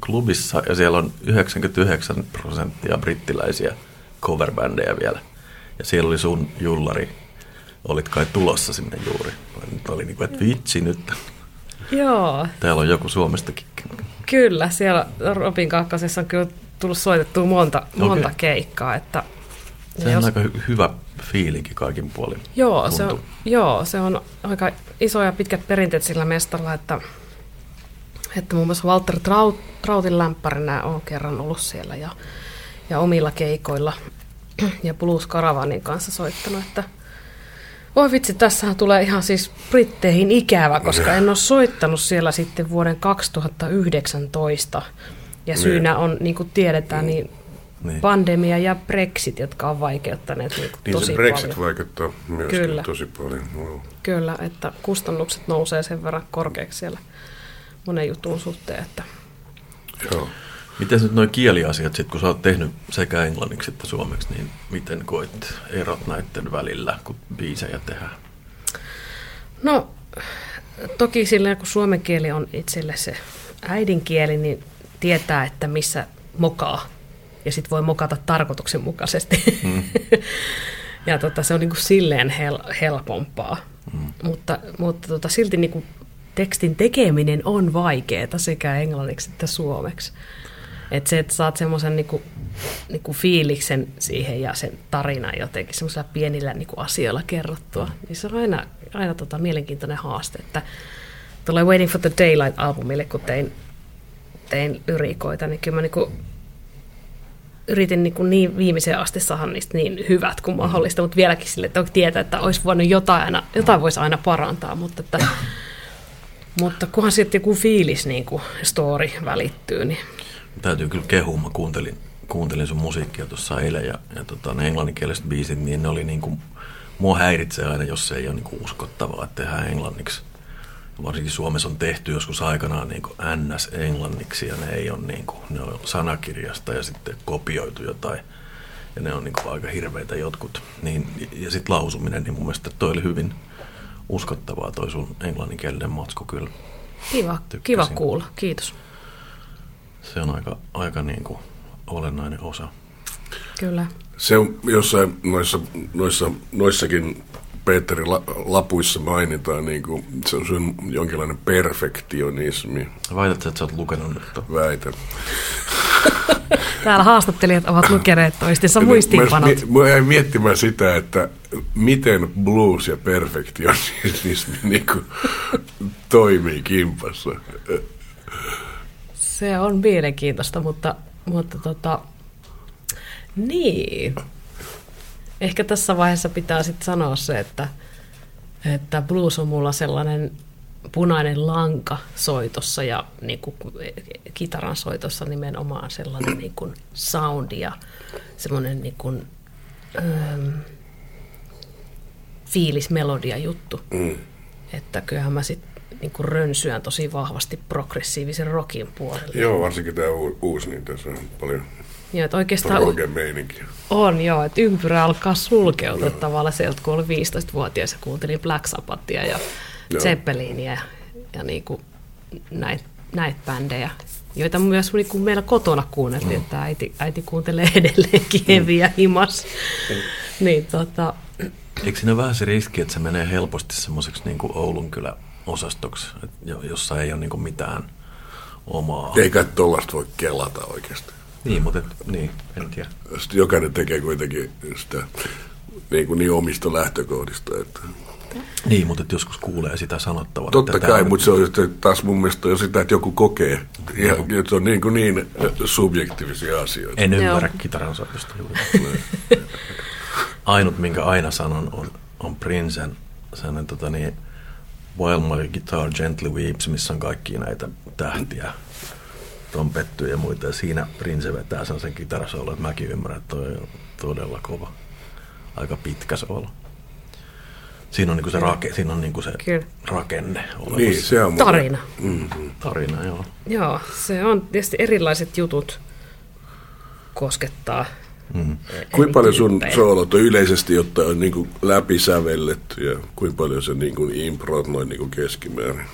klubissa, ja siellä on 99 prosenttia brittiläisiä coverbändejä vielä. Ja siellä oli sun jullari, olit kai tulossa sinne juuri. Nyt oli niin kuin, että vitsi nyt, Joo, täällä on joku Suomestakin. kyllä. Siellä Robin kakkosessa on kyllä tullut soitettua monta, monta Okei. keikkaa. Että, Se on jos- aika hy- hyvä fiilinki kaikin puolin. Joo se, on, joo, se on aika iso ja pitkät perinteet sillä mestalla, että, että muun muassa Walter Traut, Trautin lämpärinä on kerran ollut siellä ja, ja omilla keikoilla ja Blues Caravanin kanssa soittanut, että Oi vitsi, tässähän tulee ihan siis Britteihin ikävä, koska en ole soittanut siellä sitten vuoden 2019. Ja syynä on, niin kuin tiedetään, niin Niin. pandemia ja Brexit, jotka on vaikeuttaneet niin Niin tosi se Brexit paljon. vaikuttaa myös Kyllä. tosi paljon. Wow. Kyllä, että kustannukset nousee sen verran korkeaksi siellä monen jutun suhteen, että Joo. Miten nyt nuo kieliasiat, sit, kun sä oot tehnyt sekä englanniksi että suomeksi, niin miten koet erot näiden välillä, kun biisejä tehdään? No, toki silleen, kun suomen kieli on itselle se äidinkieli, niin tietää, että missä mokaa. Ja sitten voi mokata tarkoituksenmukaisesti. Mm. ja tota, se on niinku silleen hel- helpompaa. Mm. Mutta, mutta tota, silti niinku tekstin tekeminen on vaikeaa sekä englanniksi että suomeksi. Et se, että saat semmoisen niinku, niinku fiiliksen siihen ja sen tarinan jotenkin semmoisilla pienillä niinku asioilla kerrottua, niin se on aina, aina tota mielenkiintoinen haaste. Että tulee Waiting for the Daylight-albumille, kun tein, tein lyrikoita, niin kyllä mä niinku yritin niin, niin viimeiseen asti saada niistä niin hyvät kuin mahdollista, mutta vieläkin sille, että tietää, että olisi voinut jotain, aina, jotain voisi aina parantaa, mutta, että, mutta kunhan sitten joku fiilis, niin kuin story välittyy, niin Täytyy kyllä kehua, mä kuuntelin, kuuntelin sun musiikkia tuossa eilen ja, ja tota, ne englanninkieliset biisit, niin ne oli niin kuin, mua häiritsee aina, jos se ei ole niin kuin uskottavaa, että tehdään englanniksi. Varsinkin Suomessa on tehty joskus aikanaan niin kuin NS-englanniksi ja ne ei ole, niin kuin, ne on sanakirjasta ja sitten kopioitu jotain. Ja ne on niin kuin aika hirveitä jotkut. Niin, ja sitten lausuminen, niin mun mielestä toi oli hyvin uskottavaa toi sun englanninkielinen matsku kyllä. kiva, Tykkäsin. kiva kuulla. Kiitos. Niin. Se on aika, aika niin kuin olennainen osa. Kyllä. Se on jossain noissa, noissa, noissakin Peterin la, lapuissa mainitaan, niin kuin, se on sun jonkinlainen perfektionismi, Väität, että sä oot lukenut nyt väitän. Täällä haastattelijat ovat lukeneet toistensa muistiinpanot. Mä, mä jäin miettimään sitä, että miten blues ja perfektionismi niin kuin, toimii kimpassa. Se on mielenkiintoista, mutta, mutta tota, niin. Ehkä tässä vaiheessa pitää sitten sanoa se, että, että blues on mulla sellainen punainen lanka soitossa ja niin kuin, kitaran soitossa nimenomaan sellainen niin kuin soundi ja semmoinen niin kuin, ähm, fiilismelodia juttu. Mm. Että kyllähän mä sitten niin kuin rönsyän tosi vahvasti progressiivisen rockin puolelle. Joo, varsinkin tämä uusi, niin tässä on paljon Joo, että oikeastaan on joo, että ympyrä alkaa sulkeutua tavallaan sieltä, kun oli 15-vuotias ja kuuntelin Black Sabbathia ja Joo. Zeppelinia ja, ja niin kuin näitä näit bändejä, joita myös niin kuin meillä kotona kuunneltiin, Mm. että äiti, äiti kuuntelee edelleenkin heviä himas. niin tota, Eikö siinä ole vähän se riski, että se menee helposti semmoiseksi niin kuin Oulun kylä osastoksi, et jossa ei ole niin kuin mitään omaa. Ei kai tollasta voi kelata oikeasti. Niin, mutta et, niin, en tiedä. Sitten jokainen tekee kuitenkin sitä niin, kuin niin omista lähtökohdista. Että. Niin, mutta et joskus kuulee sitä sanottavan. Totta että kai, mutta se on sitten taas mun mielestä jo sitä, että joku kokee. Ja, ja se on niin, kuin niin subjektiivisia asioita. En ymmärrä kitaran soitosta juuri. Ainut, minkä aina sanon, on, on Princen sellainen tota niin, While My Guitar Gently Weeps, missä on kaikki näitä tähtiä, trompettuja ja muita. Ja siinä Prince vetää sellaisen kitarasoolon, että mäkin ymmärrän, että toi on todella kova. Aika pitkä soolo. Siinä on, niinku se, rake, siinä on niinku se Kyllä. Niin, rakenne olemassa. se on tarina. Tarina, joo. Joo, se on tietysti erilaiset jutut koskettaa Mm. Kuinka paljon sun soolot on yleisesti ottaen on niin kuin läpisävelletty ja kuinka paljon se niin kuin improt noin niin kuin keskimäärin?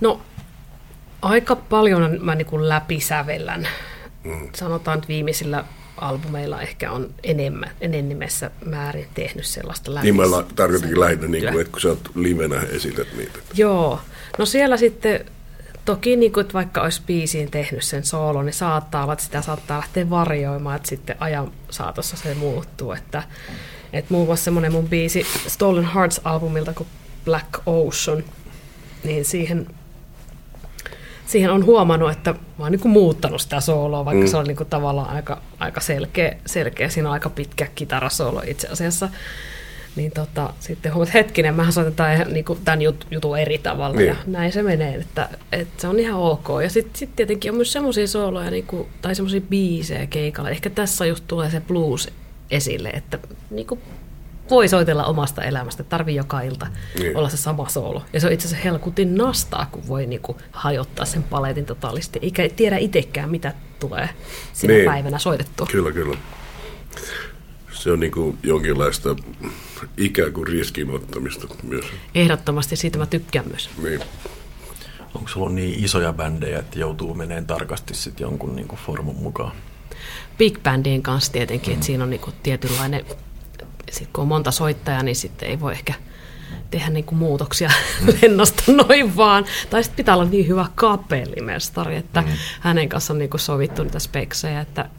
No, aika paljon mä niin kuin läpisävellän. Mm. Sanotaan, että viimeisillä albumeilla ehkä on enemmän, enemmessä määrin tehnyt sellaista läpi. Niin mä la- tarkoitinkin lähinnä, niin kuin, että kun sä oot livenä esität niitä. Joo. No siellä sitten toki niin kuin, että vaikka olisi biisiin tehnyt sen soolon, niin saattaa olla, että sitä saattaa lähteä varjoimaan, että sitten ajan saatossa se muuttuu. Että, että muun muassa semmoinen mun biisi Stolen Hearts-albumilta kuin Black Ocean, niin siihen, siihen on huomannut, että mä oon niin kuin muuttanut sitä sooloa, vaikka mm. se on niin kuin tavallaan aika, aika selkeä, selkeä. Siinä on aika pitkä kitarasoolo itse asiassa. Niin tota, sitten huomaat, hetkinen, mähän soitetaan ihan niin kuin tämän jut, jutun eri tavalla Niin. ja näin se menee, että, että se on ihan ok. Ja sitten sit tietenkin on myös semmoisia sooloja niin kuin, tai semmoisia biisejä keikalla. Ehkä tässä just tulee se blues esille, että niin kuin voi soitella omasta elämästä, tarvii joka ilta Niin. olla se sama soolo. Ja se on itse asiassa helkutin nastaa, kun voi niin kuin hajottaa sen paletin totaalisti, eikä tiedä itsekään, mitä tulee sinä Niin. päivänä soitettua. Kyllä, kyllä. Se on niin kuin jonkinlaista ikään kuin riskinottamista myös. Ehdottomasti siitä mä tykkään myös. Niin. Onko sulla niin isoja bändejä, että joutuu meneen tarkasti sitten jonkun niinku formun mukaan? Big bandien kanssa tietenkin, että siinä on niinku tietynlainen, sit kun on monta soittajaa, niin sitten ei voi ehkä tehdä niinku muutoksia lennosta noin vaan. Tai sitten pitää olla niin hyvä kapellimestari, että mm. hänen kanssa on niinku sovittu niitä speksejä, että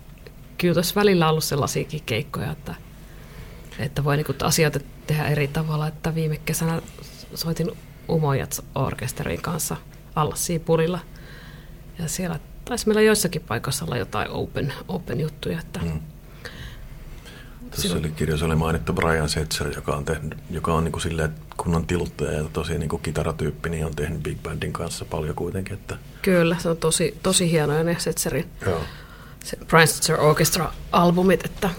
kyllä tässä välillä on ollut sellaisiakin keikkoja, että, että voi niinku asioita tehdä eri tavalla, että viime kesänä soitin Umojats orkesterin kanssa Allassiipurilla ja siellä taisi meillä joissakin paikoissa olla jotain open, open juttuja, että mm. Tuossa oli kirjassa oli mainittu Brian Setzer, joka on, tehnyt, joka on niinku silleen, että kun on tiluttaja ja tosi niinku kitaratyyppi, niin on tehnyt Big Bandin kanssa paljon kuitenkin. Että, kyllä se on tosi, tosi hienoja ne Setzerin Joo. se Brian Setzer Orchestra-albumit, että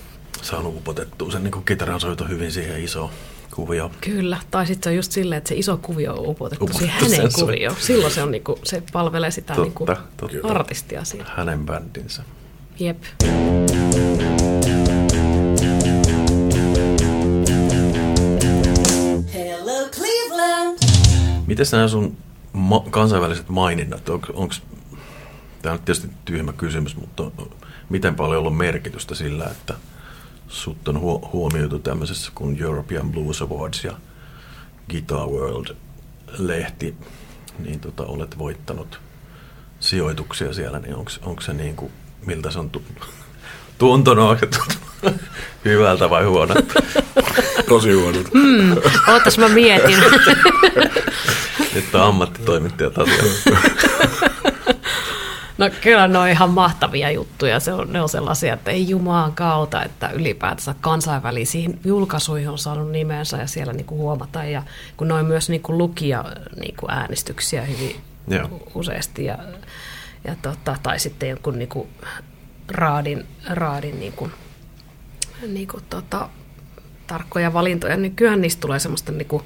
saanut upotettua sen niinku kitaran soito hyvin siihen isoon kuvioon. kyllä. Tai sitten se on just silleen, että se iso kuvio on upotettu, Upotettu siihen hänen sen kuvioon. Silloin se, on niinku, se palvelee sitä Totta, niinku totta. artistia siinä. Hänen bändinsä. Jep. Hello, Cleveland. Miten nämä sun ma- kansainväliset maininnat, onko, tämä on tietysti tyhmä kysymys, mutta miten paljon on ollut merkitystä sillä, että sut on huo- huomioitu tämmöisessä kuin European Blues Awards ja Guitar World-lehti, niin tota, olet voittanut sijoituksia siellä, niin onko se niin kuin, miltä se on tu- tuntunut, onko se tuntunut hyvältä vai huonolta? Tosi huono. Ootas mä mietin. Nyt on ammattitoimittajat asiassa. No kyllä ne on ihan mahtavia juttuja. Se on, ne on sellaisia, että ei jumaan kautta, että ylipäätänsä kansainvälisiin julkaisuihin on saanut nimensä ja siellä niinku huomata. Ja kun ne on myös niinku lukija niinku äänestyksiä hyvin Joo. useasti. Ja, ja tota, tai sitten jonkun niinku raadin, raadin niinku, niinku tota, tarkkoja valintoja, niin kyllähän niistä tulee semmoista niinku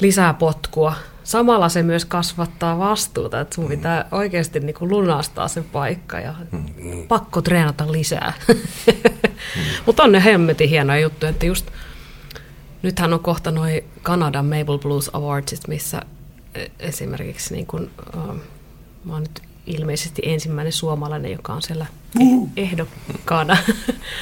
lisää potkua. Samalla se myös kasvattaa vastuuta, että sun pitää oikeasti niin kuin lunastaa se paikka ja pakko treenata lisää. Mutta on ne hemmetin hienoja juttuja, että just nythän on kohta noin Kanadan Maple Blues Awardsit, missä e- esimerkiksi niin kuin, uh, mä oon nyt ilmeisesti ensimmäinen suomalainen, joka on siellä ehdokkaana.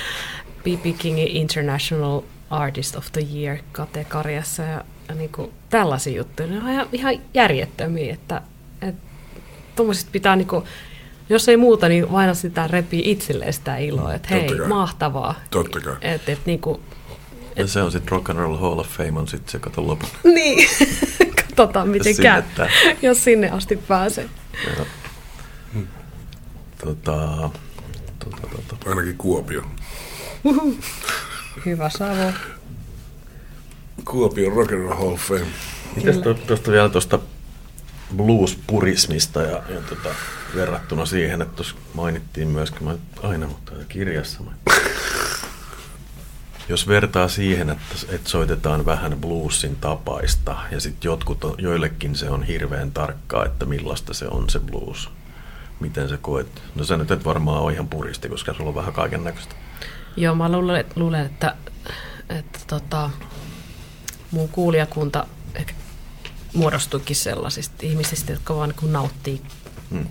B.B. Kingin International Artist of the Year kategoriassa ja niin kuin tällaisia juttuja. Ne on ihan, ihan järjettömiä, että, että tuommoisista pitää niin kuin, jos ei muuta, niin vain sitä repii itselleen sitä iloa, että hei, Totta kai. mahtavaa. Totta kai. Että et, niin kuin, Ja se on sitten Rock and Roll Hall of Fame on sitten se kato lopun. niin, katsotaan miten Jos käy, jos sinne asti pääsee. Tota, tota, tota. Ainakin Kuopio. Hyvä Savo. Kuopion Rock and Roll Hall of Fame. Mitäs tu- tuosta vielä tuosta blues-purismista ja, ja tota, verrattuna siihen, että tuossa mainittiin myöskin, mä aina mutta kirjassa. Mä... Jos vertaa siihen, että, että soitetaan vähän bluesin tapaista ja sitten jotkut, on, joillekin se on hirveän tarkkaa, että millaista se on se blues. Miten sä koet? No sä nyt et varmaan ole ihan puristi, koska sulla on vähän kaiken näköistä. Joo, mä luulen, luulen että, että tota, mun kuulijakunta ehkä muodostuikin sellaisista ihmisistä, jotka vaan niin nauttii Mm.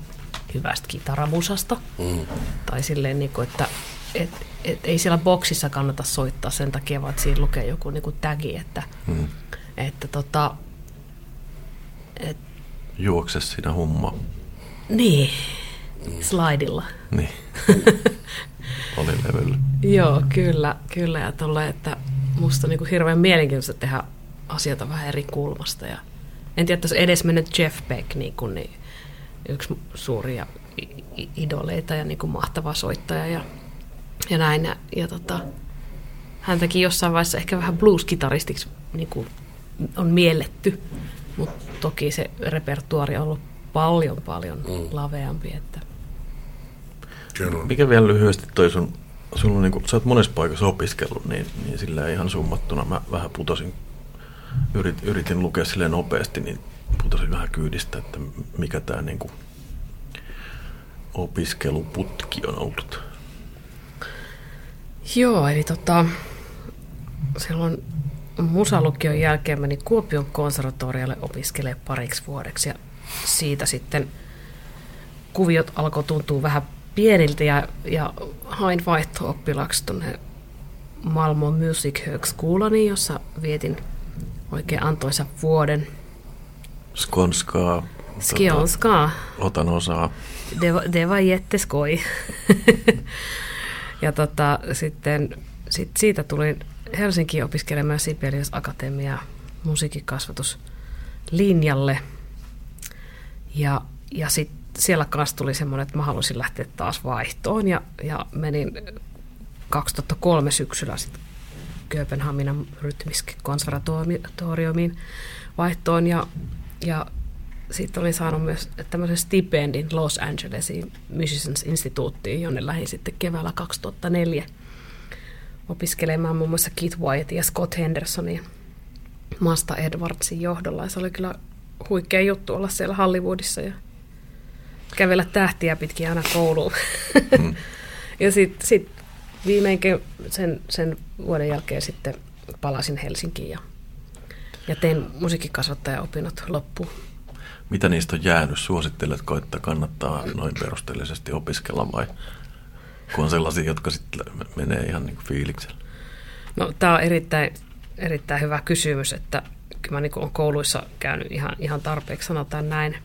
hyvästä kitaramusasta. Mm. Tai silleen, niin kuin, että et, et, ei siellä boksissa kannata soittaa sen takia, vaan että siinä lukee joku niin kuin tagi, että, Mm. että tota, et, Juokse siinä humma. niin, slaidilla. Niin. Oli levyllä. Joo, kyllä, kyllä. Ja tolle, että musta on niin kuin hirveän mielenkiintoista tehdä asioita vähän eri kulmasta. Ja en tiedä, että jos edes mennyt Jeff Beck, niin, kuin, niin yksi suuria idoleita ja niin kuin mahtava soittaja ja, ja näin. Ja, ja tota, häntäkin jossain vaiheessa ehkä vähän blues-kitaristiksi niin kuin on mielletty, mutta toki se repertuari on ollut paljon, paljon mm. laveampi. Että Kyllä. Mikä vielä lyhyesti toi sun, sulla on niinku, sä oot monessa paikassa opiskellut, niin, niin sillä ihan summattuna mä vähän putosin, yrit, yritin lukea silleen nopeasti, niin putosin vähän kyydistä, että mikä tämä niinku opiskeluputki on ollut. Joo, eli tota, silloin musalukion jälkeen meni Kuopion konservatorialle opiskelemaan pariksi vuodeksi ja siitä sitten kuviot alkoi tuntua vähän pieniltä ja, ja hain vaihto-oppilaaksi tuonne Malmo Music Högskolani, jossa vietin oikein antoisa vuoden. Skonskaa, Skionska. otan osaa. Det var jätteskoj. ja tota, sitten sit siitä tulin Helsinkiin opiskelemaan Sibelius Akatemia musiikkikasvatuslinjalle. Ja, ja sitten siellä kanssa tuli semmoinen, että mä halusin lähteä taas vaihtoon ja, ja menin 2003 syksyllä sitten Kööpenhaminan rytmisk-konservatoriumiin vaihtoon ja, ja sitten olin saanut myös tämmöisen stipendin Los Angelesin Musicians Instituuttiin, jonne lähdin sitten keväällä 2004 opiskelemaan muun muassa Keith Wyatt ja Scott Hendersonin Masta Edwardsin johdolla. Ja se oli kyllä huikea juttu olla siellä Hollywoodissa ja kävellä tähtiä pitkin aina kouluun. Mm. ja sitten sit viimeinkin sen, sen vuoden jälkeen sitten palasin Helsinkiin ja, ja tein musiikkikasvattajaopinnot loppuun. Mitä niistä on jäänyt? Suositteletko, että kannattaa noin perusteellisesti opiskella vai kun on sellaisia, jotka sitten menee ihan niin kuin fiiliksellä? No, tämä on erittäin, erittäin hyvä kysymys, että kyllä mä niin olen kouluissa käynyt ihan, ihan tarpeeksi, sanotaan näin.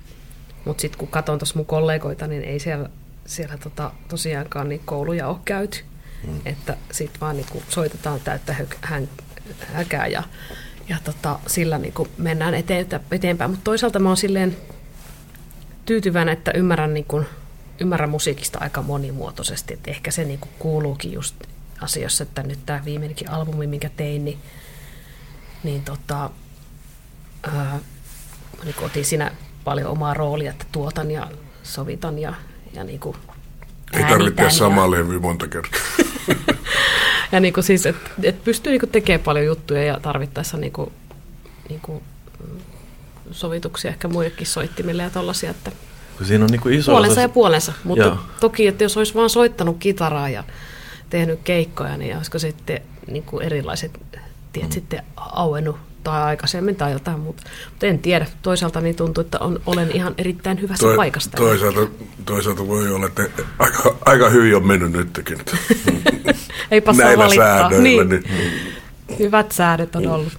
Mutta sitten kun katson tuossa mun kollegoita, niin ei siellä, siellä tota, tosiaankaan niin kouluja ole käyty. Mm. Että sitten vaan niin kuin soitetaan täyttä hän, häkää ja, ja tota, sillä niin kuin mennään eteen, eteenpäin. Mutta toisaalta mä oon silleen tyytyväinen, että ymmärrän, niin kuin, ymmärrän musiikista aika monimuotoisesti. Että ehkä se niin kuin kuuluukin just asioissa, että nyt tämä viimeinenkin albumi, minkä tein, niin, niin tota, ää, niin otin siinä paljon omaa roolia, että tuotan ja sovitan ja, ja niin kuin Ei tarvitse samaa levy monta kertaa. ja niin kuin siis, että et pystyy niin kuin tekemään paljon juttuja ja tarvittaessa niin kuin, niin kuin sovituksia ehkä muillekin soittimille ja tollaisia, että Siinä on niin kuin iso puolensa osa... ja puolensa. Mutta Joo. toki, että jos olisi vaan soittanut kitaraa ja tehnyt keikkoja, niin olisiko sitten niin kuin erilaiset tiet mm. sitten auennut tai aikaisemmin tai jotain muuta. Mutta en tiedä. Toisaalta niin tuntuu, että on, olen ihan erittäin hyvässä Toi, paikassa. toisaalta, toisaalta voi olla, että aika, aika hyvin on mennyt nytkin. Eipä saa Näillä valittaa. säännöillä. Niin. Niin. Hyvät säädöt on ollut.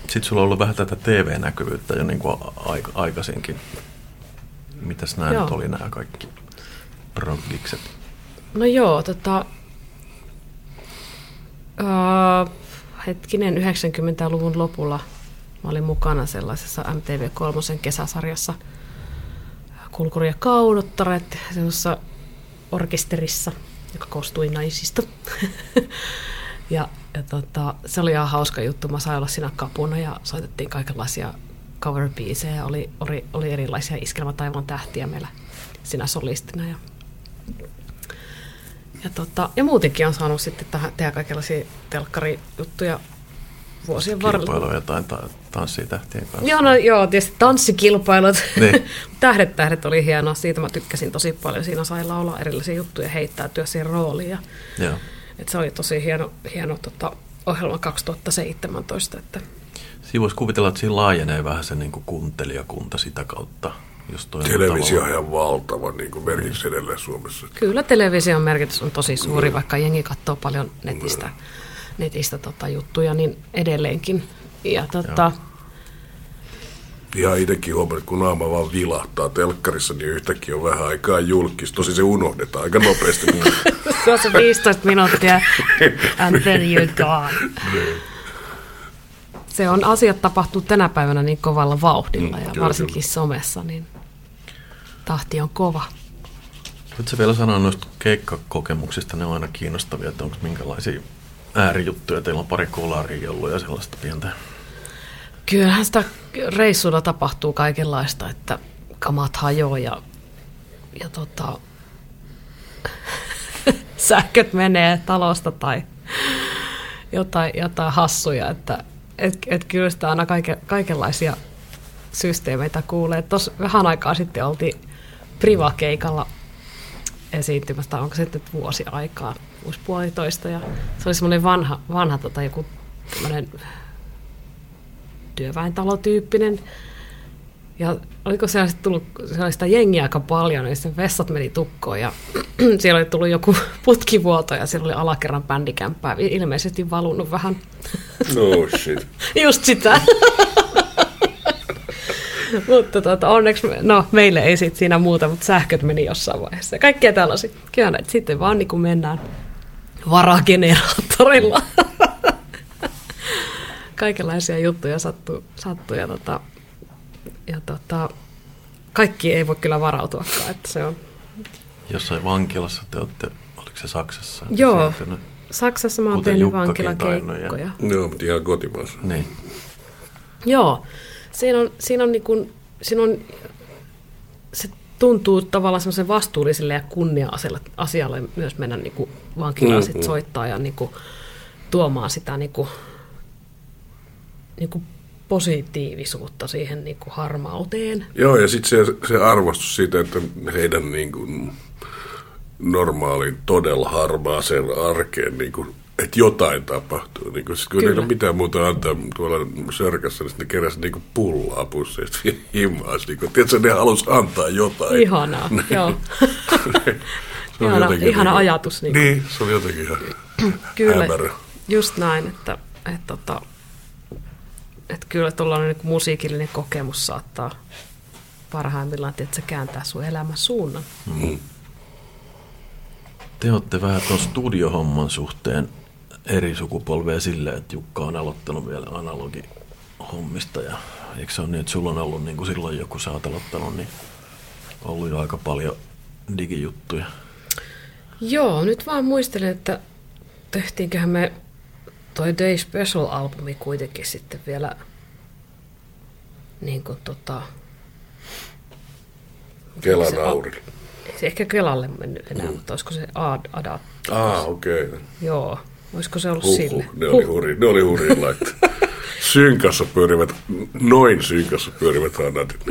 Sitten sulla on ollut vähän tätä TV-näkyvyyttä jo niin kuin aika, aikaisinkin. Mitäs nämä Joo. nyt oli nämä kaikki proggikset? No joo, tota, uh, hetkinen 90-luvun lopulla mä olin mukana sellaisessa MTV3 kesäsarjassa Kulkuri ja kaudottaret, sellaisessa orkesterissa, joka koostui naisista. ja ja tota, se oli ihan hauska juttu. Mä sain olla siinä kapuna ja soitettiin kaikenlaisia cover ja oli, oli, oli erilaisia iskelmätaivaan tähtiä meillä siinä solistina. Ja ja, tota, ja muutenkin on saanut sitten tähän tehdä kaikenlaisia telkkarijuttuja vuosien varrella. Kilpailu jotain ta- tanssia tähtien kanssa. Joo, no, joo, tietysti tanssikilpailut. Niin. tähdet tähdet oli hienoa, siitä mä tykkäsin tosi paljon. Siinä sai laulaa erillisiä juttuja, heittäytyä siihen rooliin. Ja, Joo. et se oli tosi hieno, hieno tota, ohjelma 2017. Että Siinä voisi kuvitella, että siinä laajenee vähän se niin kuin kuuntelijakunta sitä kautta. Jos toi on Televisio on ihan valtava niin kuin merkitys edelleen Suomessa. kyllä television merkitys on tosi suuri, vaikka jengi katsoo paljon netistä, netistä tota, juttuja, niin edelleenkin. Ja tota, Ihan itsekin huomannut, että kun naama vaan vilahtaa telkkarissa, niin yhtäkkiä on vähän aikaa julkis. Tosi se unohdetaan aika nopeasti. se on se 15 minuuttia and then you're gone. Se on, asiat tapahtuu tänä päivänä niin kovalla vauhdilla Mm, ja kyllä, varsinkin somessa, niin tahti on kova. Voitko vielä sanoa noista keikkakokemuksista, ne on aina kiinnostavia, että onko minkälaisia äärijuttuja, teillä on pari kolaria ollut ja sellaista pientä. Kyllähän sitä reissuilla tapahtuu kaikenlaista, että kamat hajoaa ja, ja tota, sähköt menee talosta tai jotain, jotain hassuja, että et, et kyllä sitä aina kaike, kaikenlaisia systeemeitä kuulee. Tuossa vähän aikaa sitten oltiin privakeikalla esiintymästä, onko se nyt vuosi aikaa, vuosi puolitoista, ja se oli semmoinen vanha, vanha tota, joku työväentalotyyppinen. Ja oliko siellä sitten tullut siellä sitä jengiä aika paljon, niin sitten vessat meni tukkoon ja siellä oli tullut joku putkivuoto ja siellä oli alakerran bändikämppää ilmeisesti valunut vähän no shit. just sitä. mutta tota, onneksi, me, no meille ei sit siinä muuta, mutta sähköt meni jossain vaiheessa. Ja kaikkea tällaisia. Kyllä näitä sitten vaan niin kuin mennään varageneraattorilla. Kaikenlaisia juttuja sattuu, sattuu ja, tota, ja tota, kaikki ei voi kyllä varautuakaan, että se on Jossain vankilassa te olette, oliko se Saksassa? Joo. Saksassa mä oon tehnyt vankilakeikkoja. Joo, mutta ihan kotimaassa. Niin. Joo, siinä on, siinä on, niin kuin, siinä on se tuntuu tavallaan semmoisen vastuulliselle ja kunnia-asialle myös mennä niin kuin vankilaan sit soittaa ja niin kuin, tuomaan sitä niin kuin, niin kuin positiivisuutta siihen niin kuin harmauteen. Joo, ja sitten se, se arvostus siitä, että heidän niin kuin, normaalin, todella harmaaseen arkeen, niin kuin, että jotain tapahtuu. Niin kuin, sit kun Kyllä. ei ole mitään muuta antaa tuolla sörkässä, niin sitten ne keräsi niin pullaa pusseista ja himaas. Niin kuin, tiedätkö, ne halusi antaa jotain. Ihanaa, joo. Se ihana, ihana niin kuin- ajatus. Niin. Niin, se oli jotenkin ihan Kyllä, hämärä. just näin, että, että, tota, että kyllä tuollainen niin musiikillinen kokemus saattaa parhaimmillaan että se kääntää sun elämän suunnan. Te olette vähän tuon studiohomman suhteen eri sukupolvea silleen, että Jukka on aloittanut vielä analogihommista ja eikö se ole niin, että sulla on ollut niin kuin silloin joku sä oot aloittanut, niin ollut jo aika paljon digijuttuja. Joo, nyt vaan muistelen, että tehtiinköhän me toi Day Special-albumi kuitenkin sitten vielä niin kuin tota, Kelan se- aurilla. se ehkä Kelalle mennyt enää, mm. mutta olisiko se Ad, Ada, Ah, okei. Okay. joo, olisiko se ollut Huh, sille? huh, ne oli hurri, ne oli hurjin laitteet. Synkassa pyörivät, noin synkassa pyörivät fanatit.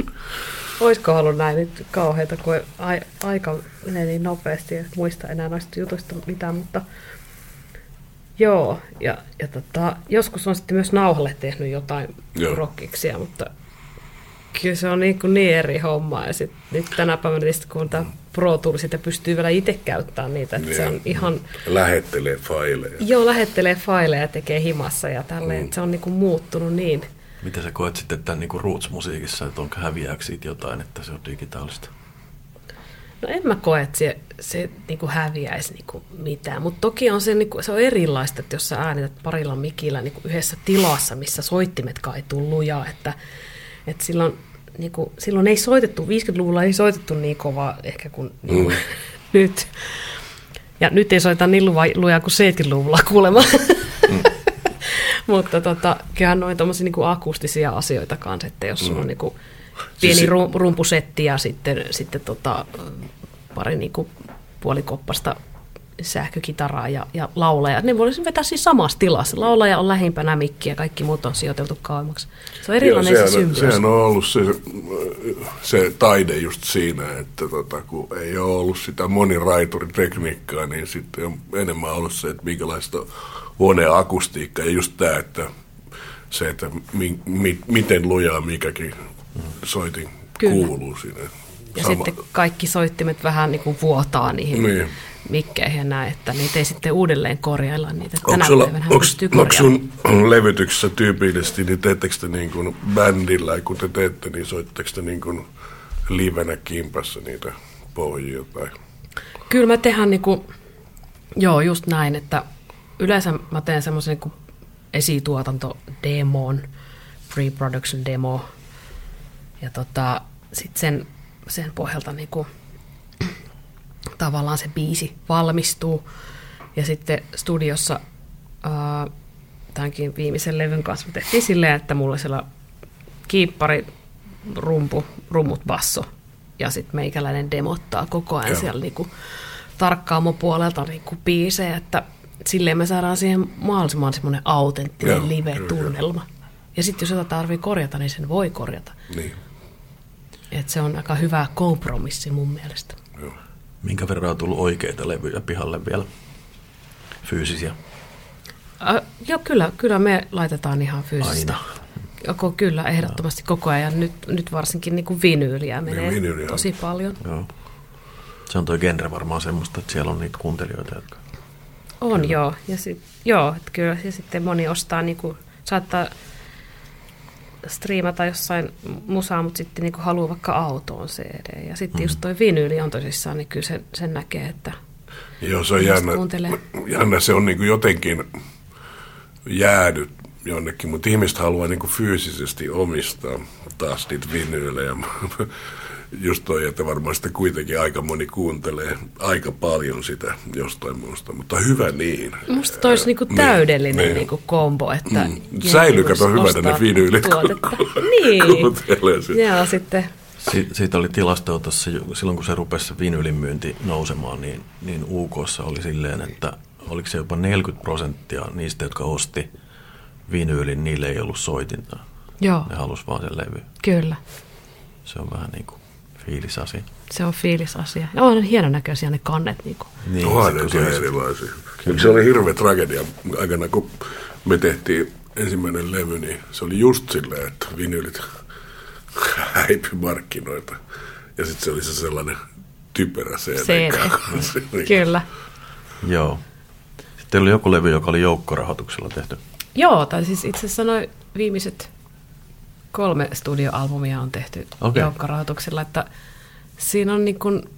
Olisiko ollut näin nyt kauheita, kun ai, aika menee niin nopeasti, että muista enää noista jutuista mitään, mutta joo, ja, ja tota, joskus on sitten myös nauhalle tehnyt jotain Joo. rockiksia, mutta kyllä se on niin, kuin niin eri homma, ja sit, nyt tänä päivänä kun tämä Pro Tool, sitä pystyy vielä itse käyttämään niitä, että se on ihan, Lähettelee faileja. joo, lähettelee faileja ja tekee himassa ja tälleen, että se on niin kuin muuttunut niin. Miten sä koet sitten tämän niin roots-musiikissa, että onko häviääkö siitä jotain, että se on digitaalista? No en mä koe, että se, se niin kuin häviäisi niin kuin mitään, mutta toki on se, niin kuin, se on erilaista, että jos sä äänität parilla mikillä niin kuin yhdessä tilassa, missä soittimetkaan ei tule lujaa, että, että silloin, niin kuin, silloin ei soitettu, 50-luvulla ei soitettu niin kovaa ehkä kuin, niin kuin nyt. Ja nyt ei soita niin lujaa kuin 70-luvulla kuulemma. Mutta tota, kyllähän noin tommosia niinku akustisia asioita kanssa, että jos sulla on niinku pieni Siis- ru- rumpusetti ja sitten, sitten tota, pari niinku puolikoppasta sähkökitaraa ja, ja laulaja. Ne voisi vetää siis samassa tilassa. Laulaja on lähimpänä mikkiä ja kaikki muut on sijoiteltu kauemmaksi. Se on erilainen Joo, se sehän, symbioosi. sehän on ollut se, se taide just siinä, että tota, kun ei ole ollut sitä moniraituritekniikkaa, niin sitten on enemmän ollut se, että minkälaista huoneen akustiikka ja just tämä, että se, että mi, mi, miten lujaa mikäkin soitin Kyllä. kuuluu sinne. Ja sitten kaikki soittimet vähän niin kuin vuotaa niihin Niin. Mikkeihin ja näin, että niitä ei sitten uudelleen korjailla niitä. Onko, Tänä sulla, onko, pystyy onko korjaamaan. sun levytyksessä tyypillisesti, niin teettekö te niin kuin bändillä, ja kun te teette, niin soitteko te niin kuin livenä kimpassa niitä pohjia tai... Kyllä mä tehdään niinku, joo just näin, että yleensä mä teen semmoisen niinku esituotantodemon, pre-production demo, ja tota, sit sen, sen pohjalta niinku, tavallaan se biisi valmistuu, ja sitten studiossa ää, tämänkin viimeisen levyn kanssa tehtiin silleen, että mulla siellä kiippari, rumpu, rummut, basso ja sitten meikäläinen demottaa koko ajan Joo. siellä niinku tarkkaamo puolelta niinku biisejä, että silleen me saadaan siihen mahdollisimman semmoinen autenttinen Joo, live-tunnelma. Ja sitten jos jotain tarvii korjata, niin sen voi korjata. Niin, Et se on aika hyvä kompromissi mun mielestä. Minkä verran on tullut oikeita levyjä pihalle vielä? Fyysisiä. Äh, joo, kyllä, kyllä me laitetaan ihan fyysistä. Aina. Joko, kyllä, ehdottomasti koko ajan. Nyt, nyt varsinkin niin kuin vinyyliä menee vinyyliä. tosi paljon. Joo. Se on toi genre varmaan semmoista, että siellä on niitä kuuntelijoita, jotka... On kyllä. joo. Ja sit, joo, että kyllä. Ja sitten moni ostaa, niin kuin, saattaa striimata jossain musaa, mutta sitten niin haluaa vaikka autoon CD. Ja sitten mm. just toi vinyyli on tosissaan, niin kyllä sen, sen näkee, että Joo, se on jännä. kuuntelee. jännä. Se on niin kuin jotenkin jäädyt jonnekin, mutta ihmiset haluaa niin kuin fyysisesti omistaa taas niitä vinyylejä. Just toi, että varmaan sitä kuitenkin aika moni kuuntelee aika paljon sitä jostain muusta, mutta hyvä niin. musta toi olisi niinku Niin, täydellinen niin. niinku kombo, että Mm. kato, hyvänä ne vinyylit, kun- tuotetta. kun niin. kuuntelee sitä. Sitten Si- siitä oli tilastoa tuossa, silloin kun se rupesi vinylin myynti nousemaan, niin, niin UKssa oli silleen, että oliko se jopa 40 prosenttia niistä, jotka osti vinyylin, niille ei ollut soitinta. Joo, Ne halusi vaan sen levy. kyllä. Se on vähän niin kuin fiilisasia. Se on fiilisasia. Ja on hieno näköisiä ne kannet. Niinku. Niin, Onhan se, ne kun se ihan on- erilaisia. Kyllä. Se oli hirveä tragedia aikana, kun me tehtiin ensimmäinen levy, niin se oli just silleen, että vinylit häipy markkinoilta. Ja sitten se oli se sellainen typerä CD. CD. Kyllä. Joo. Sitten oli joku levy, joka oli joukkorahoituksella tehty. Joo, tai siis itse asiassa noin viimeiset kolme studioalbumia on tehty okay. joukkorahoituksella, että siinä on niin kuin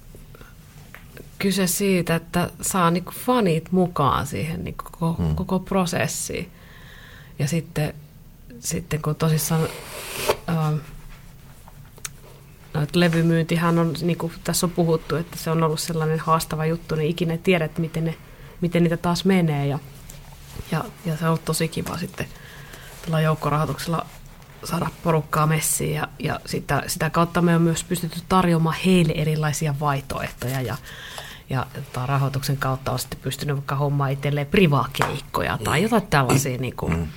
kyse siitä, että saa niin kuin fanit mukaan siihen niin koko, hmm. koko prosessiin. Ja sitten, sitten kun tosissaan ähm, no, levymyyntihän on, niin kuin tässä on puhuttu, että se on ollut sellainen haastava juttu, niin ikinä ei tiedä, että miten, ne, miten niitä taas menee. Ja, ja, ja se on ollut tosi kiva sitten tällä joukkorahoituksella saada porukkaa messiin ja, ja sitä, sitä kautta me on myös pystytty tarjoamaan heille erilaisia vaihtoehtoja ja, ja tota, rahoituksen kautta on sitten pystynyt vaikka hommaa itselleen privakeikkoja tai jotain tällaisia niin kuin,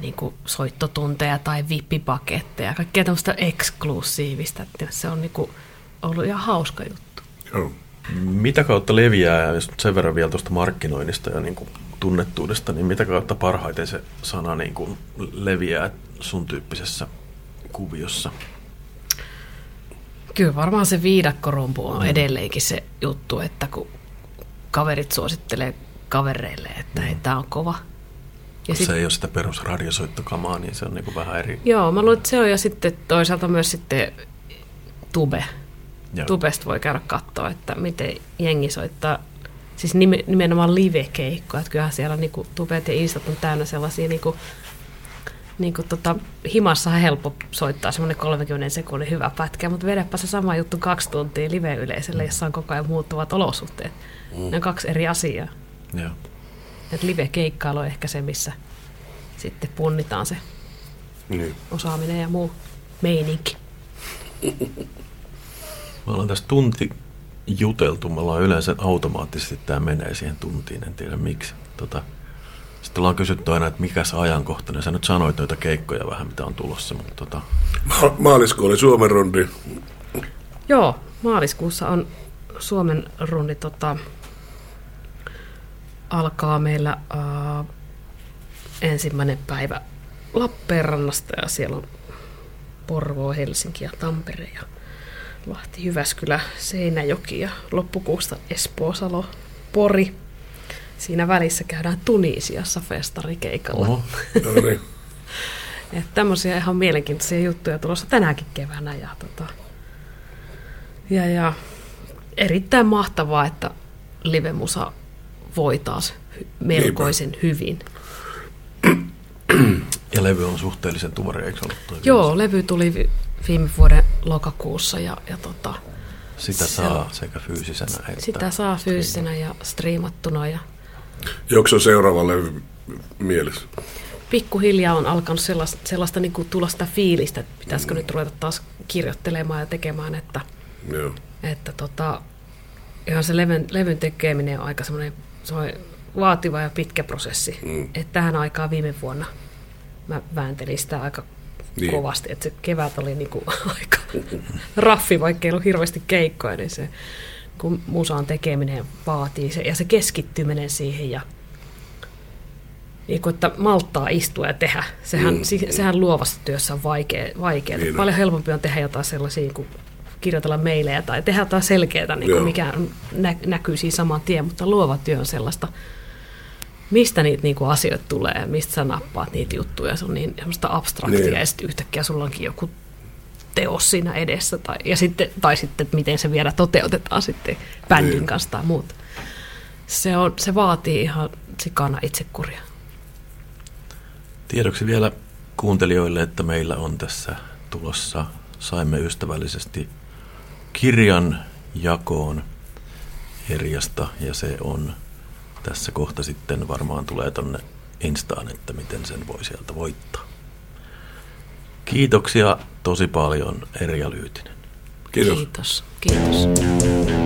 niin kuin soittotunteja tai vippipaketteja, kaikkea tämmöistä eksklusiivista. että Se on niin kuin ollut ihan hauska juttu. Joo. Mitä kautta leviää, ja jos sen verran vielä tuosta markkinoinnista ja niin kuin tunnettuudesta, niin mitä kautta parhaiten se sana niin kuin leviää sun tyyppisessä kuviossa? Kyllä varmaan se viidakkorumpu on edelleenkin se juttu, että kun kaverit suosittelee kavereille, että hei, tämä on kova. Ja Jos sit, se ei ole sitä perusradiosoittokamaa, niin se on niin kuin vähän eri. joo, mä luulen, että se on ja sitten toisaalta myös sitten tube. Joo. Tubesta voi käydä katsoa, että miten jengi soittaa, siis nime, nimenomaan live-keikkoja, että kyllähän siellä niinku tubet ja instat on täynnä sellaisia niinku, niinku tota, himassa on helppo soittaa semmoinen 30 sekunnin hyvä pätkä, mutta vedäpä se sama juttu kaksi tuntia live-yleisölle, jossa on koko ajan muuttuvat olosuhteet. Ne on kaksi eri asiaa. Joo. Et live-keikkailu on ehkä se, missä sitten punnitaan se Niin. osaaminen ja muu meininki. Me ollaan tässä tunti juteltu. Me ollaan yleensä automaattisesti tämä menee siihen tuntiin, en tiedä miksi. Tota, sitten ollaan kysytty aina, että mikä se ajankohtainen. Sä nyt sanoit noita keikkoja vähän, mitä on tulossa, mutta tota, Ma- Maaliskuu oli Suomen rundi. Joo, maaliskuussa on Suomen rundi tota, alkaa meillä äh, ensimmäinen päivä Lappeenrannasta ja siellä on Porvoo, Helsinki ja Tampere ja Lahti, Jyväskylä, Seinäjoki ja loppukuusta Espoo, Salo, Pori. Siinä välissä käydään Tunisiassa festarikeikalla. oho, No niin. Tämmöisiä ihan mielenkiintoisia juttuja tulossa tänäkin keväänä. Ja, tota, ja, ja erittäin mahtavaa, että livemusa voi taas melkoisen hyvin. ja levy on suhteellisen tuore, eikö ollut? Joo, levy tuli viime vuoden lokakuussa ja, ja tota, Sitä se saa sekä fyysisenä että... sitä saa fyysisenä ja striimattuna. Ja Jokso seuraava levy mielessä? pikkuhiljaa on alkanut sellaista, sellaista niin kuin tulla sitä fiilistä, että pitäisikö nyt ruveta taas kirjoittelemaan ja tekemään, että Joo. Että tota, ihan se levyn, levyn tekeminen on aika semmoinen, se on vaativa ja pitkä prosessi. Mm. Että tähän aikaan viime vuonna mä vääntelin sitä aika Niin. kovasti, että se kevät oli niinku aika raffi, vaikka ei ollut hirveästi keikkoja, niin se kun musaan tekeminen vaatii se, ja se keskittyminen siihen ja niin kuin, että malttaa istua ja tehdä. Sehän, mm. sehän luovassa työssä on vaikea, vaikeaa. Niin on. Paljon helpompi on tehdä jotain sellaisia, kuin kirjoitella meilejä tai tehdä jotain selkeää, niin kuin mikä nä- näkyy siinä saman tien, mutta luova työ on sellaista, mistä niitä niin kuin asioita tulee mistä sä nappaat niitä juttuja. Se on niin semmoista abstraktia Niin. ja sitten yhtäkkiä sulla onkin joku teos siinä edessä tai, ja sitten, tai sitten, että miten se vielä toteutetaan sitten bändin Niin. kanssa tai muuta. Se, on, se vaatii ihan sikana itsekuria. Tiedoksi vielä kuuntelijoille, että meillä on tässä tulossa, saimme ystävällisesti kirjan jakoon Herjasta ja se on tässä kohta sitten varmaan tulee tonne Instaan, että miten sen voi sieltä voittaa. Kiitoksia tosi paljon Erja Lyytinen. Kiitos. Kiitos. Kiitos.